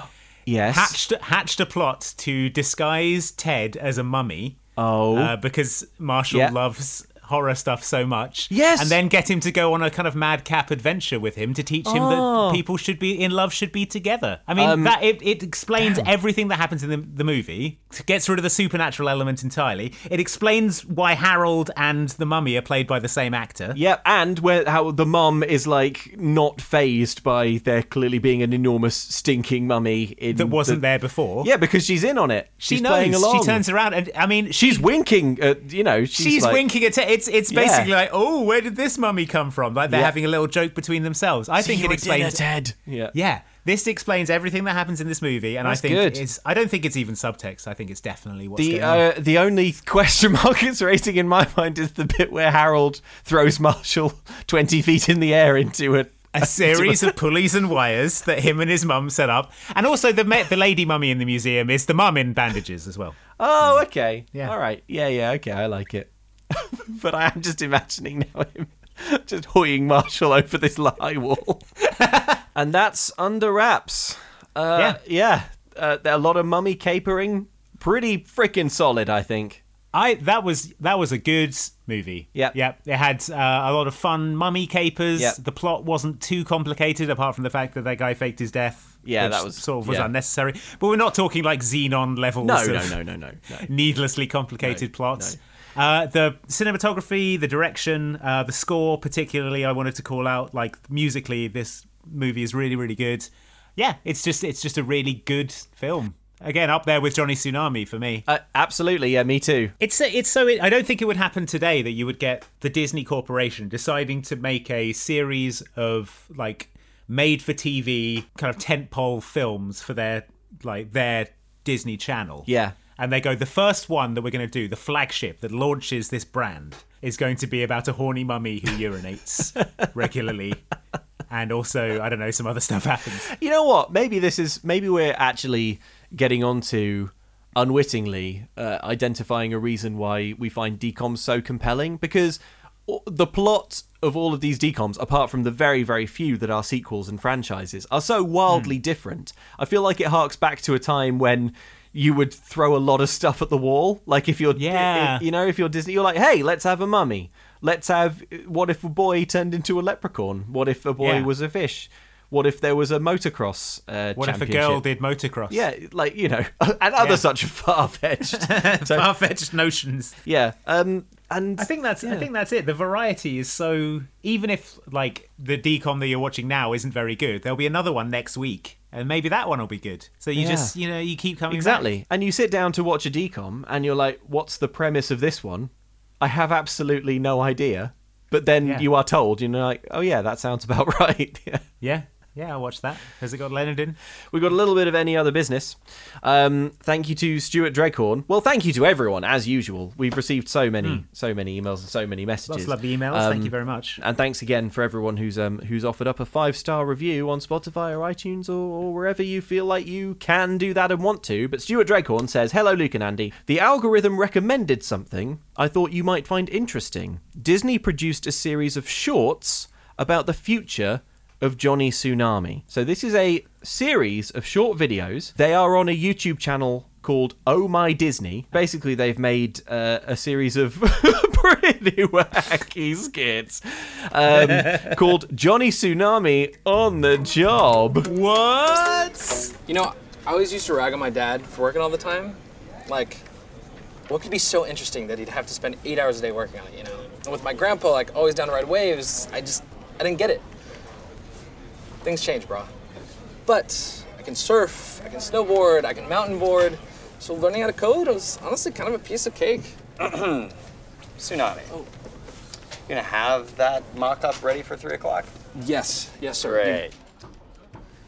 Yes. hatched hatched a plot to disguise Ted as a mummy. Oh. uh, because Marshall Yeah. loves horror stuff so much. Yes. and then get him to go on a kind of madcap adventure with him to teach him Oh. that people should be in love should be together. I mean, Um, that it, it explains everything that happens in the, the movie. Gets rid of the supernatural element entirely. It explains why Harold and the mummy are played by the same actor. Yeah, and where how the mum is like not fazed by there clearly being an enormous stinking mummy in That wasn't the- there before. Yeah, because she's in on it. she she's knows. playing along. She turns around and I mean, She's winking at you know. She's, She's like- winking at Ted. It's it's Yeah. basically like, oh, where did this mummy come from? Like they're Yeah. having a little joke between themselves. I See think you it at dinner, explains Ted. Yeah. Yeah, this explains everything that happens in this movie, and That's I think good. it's. I don't think it's even subtext. I think it's definitely what's The going on. uh, the only question mark it's raising in my mind is the bit where Harold throws Marshall twenty feet in the air into a a series of pulleys and wires that him and his mum set up, and also the the lady mummy in the museum is the mum in bandages as well. Oh, okay. Yeah. All right. Yeah, yeah. Okay, I like it. but I am just imagining now him just hoying Marshall over this lie wall, and that's under wraps. Uh, yeah. Uh, a lot of mummy capering. Pretty freaking solid, I think. I that was that was a good movie. Yep. Yep. It had uh, a lot of fun mummy capers. Yep. The plot wasn't too complicated, apart from the fact that that guy faked his death. Yeah, that was- sort of was yeah. unnecessary. But we're not talking like Zenon levels. No, no, no, no, no, no. Needlessly complicated plots. Uh, the cinematography, the direction, uh, the score, particularly, I wanted to call out. Like musically, this movie is really, really good. Yeah, it's just it's just a really good film. Again, up there with Johnny Tsunami for me. Uh, absolutely. Yeah, me too. It's it's so I don't think it would happen today that you would get the Disney Corporation deciding to make a series of like made for TV kind of tentpole films for their like their Disney Channel. Yeah. And they go the first one that we're going to do, the flagship that launches this brand is going to be about a horny mummy who urinates regularly. And also, I don't know, some other stuff happens. You know what? Maybe this is maybe we're actually getting onto unwittingly uh, identifying a reason why we find DCOMs so compelling because the plot of all of these DCOMs apart from the very very few that are sequels and franchises are so wildly different i feel like it harks back to a time when you would throw a lot of stuff at the wall like if you're Yeah. you know if you're disney you're like hey let's have a mummy let's have what if a boy turned into a leprechaun what if a boy Yeah. was a fish what if there was a motocross uh, What if a girl did motocross? Yeah, like you know, and other Yeah. such far fetched. Far fetched notions. yeah, um, and I think that's I think that's it. The variety is so even if like the DCOM that you're watching now isn't very good, there'll be another one next week, and maybe that one will be good. So you Yeah. just you know you keep coming exactly. And you sit down to watch a DCOM, and you're like, "What's the premise of this one?" I have absolutely no idea. But then Yeah. you are told, you know, like, "Oh yeah, that sounds about right." yeah. Yeah, Yeah, I watched that. Has it got Leonard in? We've got a little bit of any other business. Um, thank you to Stuart Dreghorn. Well, thank you to everyone as usual. We've received so many, so many emails and so many messages. Lots of lovely emails. Thank you very much. And thanks again for everyone who's um, who's offered up a five star review on Spotify or iTunes or, or wherever you feel like you can do that and want to. But Stuart Dreghorn says, "Hello, Luke and Andy. The algorithm recommended something I thought you might find interesting. Disney produced a series of shorts about the future." Of Johnny Tsunami. So, this is a series of short videos. They are on a YouTube channel called Oh My Disney. Basically, they've made uh, a series of pretty wacky skits um, called Johnny Tsunami on the Job. What? You know, I always used to rag on my dad for working all the time. Like, what could be so interesting that he'd have to spend eight hours a day working on it, you know? And with my grandpa, like, always down to ride waves, I just, I didn't get it. Things change, bro. But I can surf, I can snowboard, I can mountain board. So learning how to code was honestly kind of a piece of cake. Tsunami. Oh. You gonna have that mock-up ready for three o'clock? Yes, yes, sir. Great.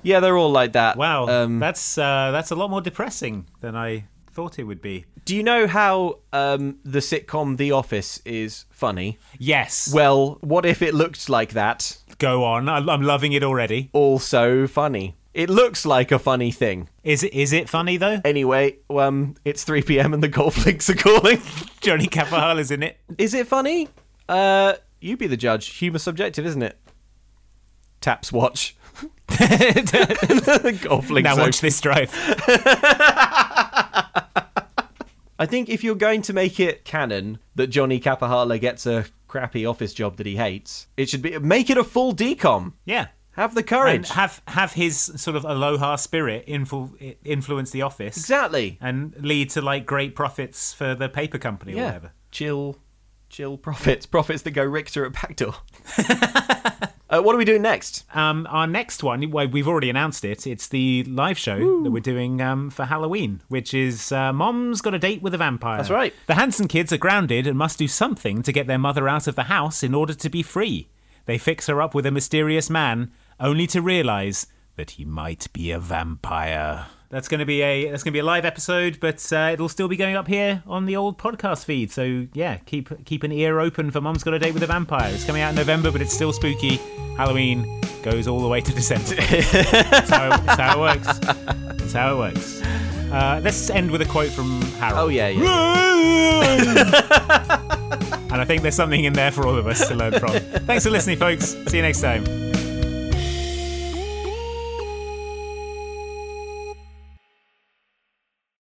Yeah, they're all like that. Wow, Um, that's uh, that's a lot more depressing than I thought it would be. do you know how um, the sitcom The Office is funny? Yes. Well, what if it looked like that? Go on. I'm I'm loving it already. Also funny. It looks like a funny thing. Is it is it funny though? Anyway, um, it's 3 p.m. and the golf links are calling. Johnny Kapahala's in it. Is it funny? Uh, you be the judge. Humor subjective, isn't it? Taps watch. golf links. now watch this drive. I think if you're going to make it canon that Johnny Kapahala gets a crappy office job that he hates, it should be make it a full DCOM. Yeah. Have the And courage. have have his sort of aloha spirit influ- influence the office exactly. and lead to like great profits for the paper company or Yeah. whatever. Chill, chill profits. Profits that go Richter at backdoor. uh, what are we doing next? Um, our next one, well, we've already announced it. It's the live show that we're doing um, for Halloween, which is uh, Mom's Got a Date with a Vampire. That's right. The Hansen kids are grounded and must do something to get their mother out of the house in order to be free. They fix her up with a mysterious man, only to realise that he might be a vampire. That's going to be a that's going to be a live episode, but uh, it'll still be going up here on the old podcast feed. So yeah, keep keep an ear open for Mum's Got a Date with a Vampire. It's coming out in November, but it's still spooky. Halloween goes all the way to December. that's, how it, that's how it works. That's how it works. Uh, let's end with a quote from Harold. Oh yeah, yeah. and I think there's something in there for all of us to learn from. Thanks for listening, folks. See you next time.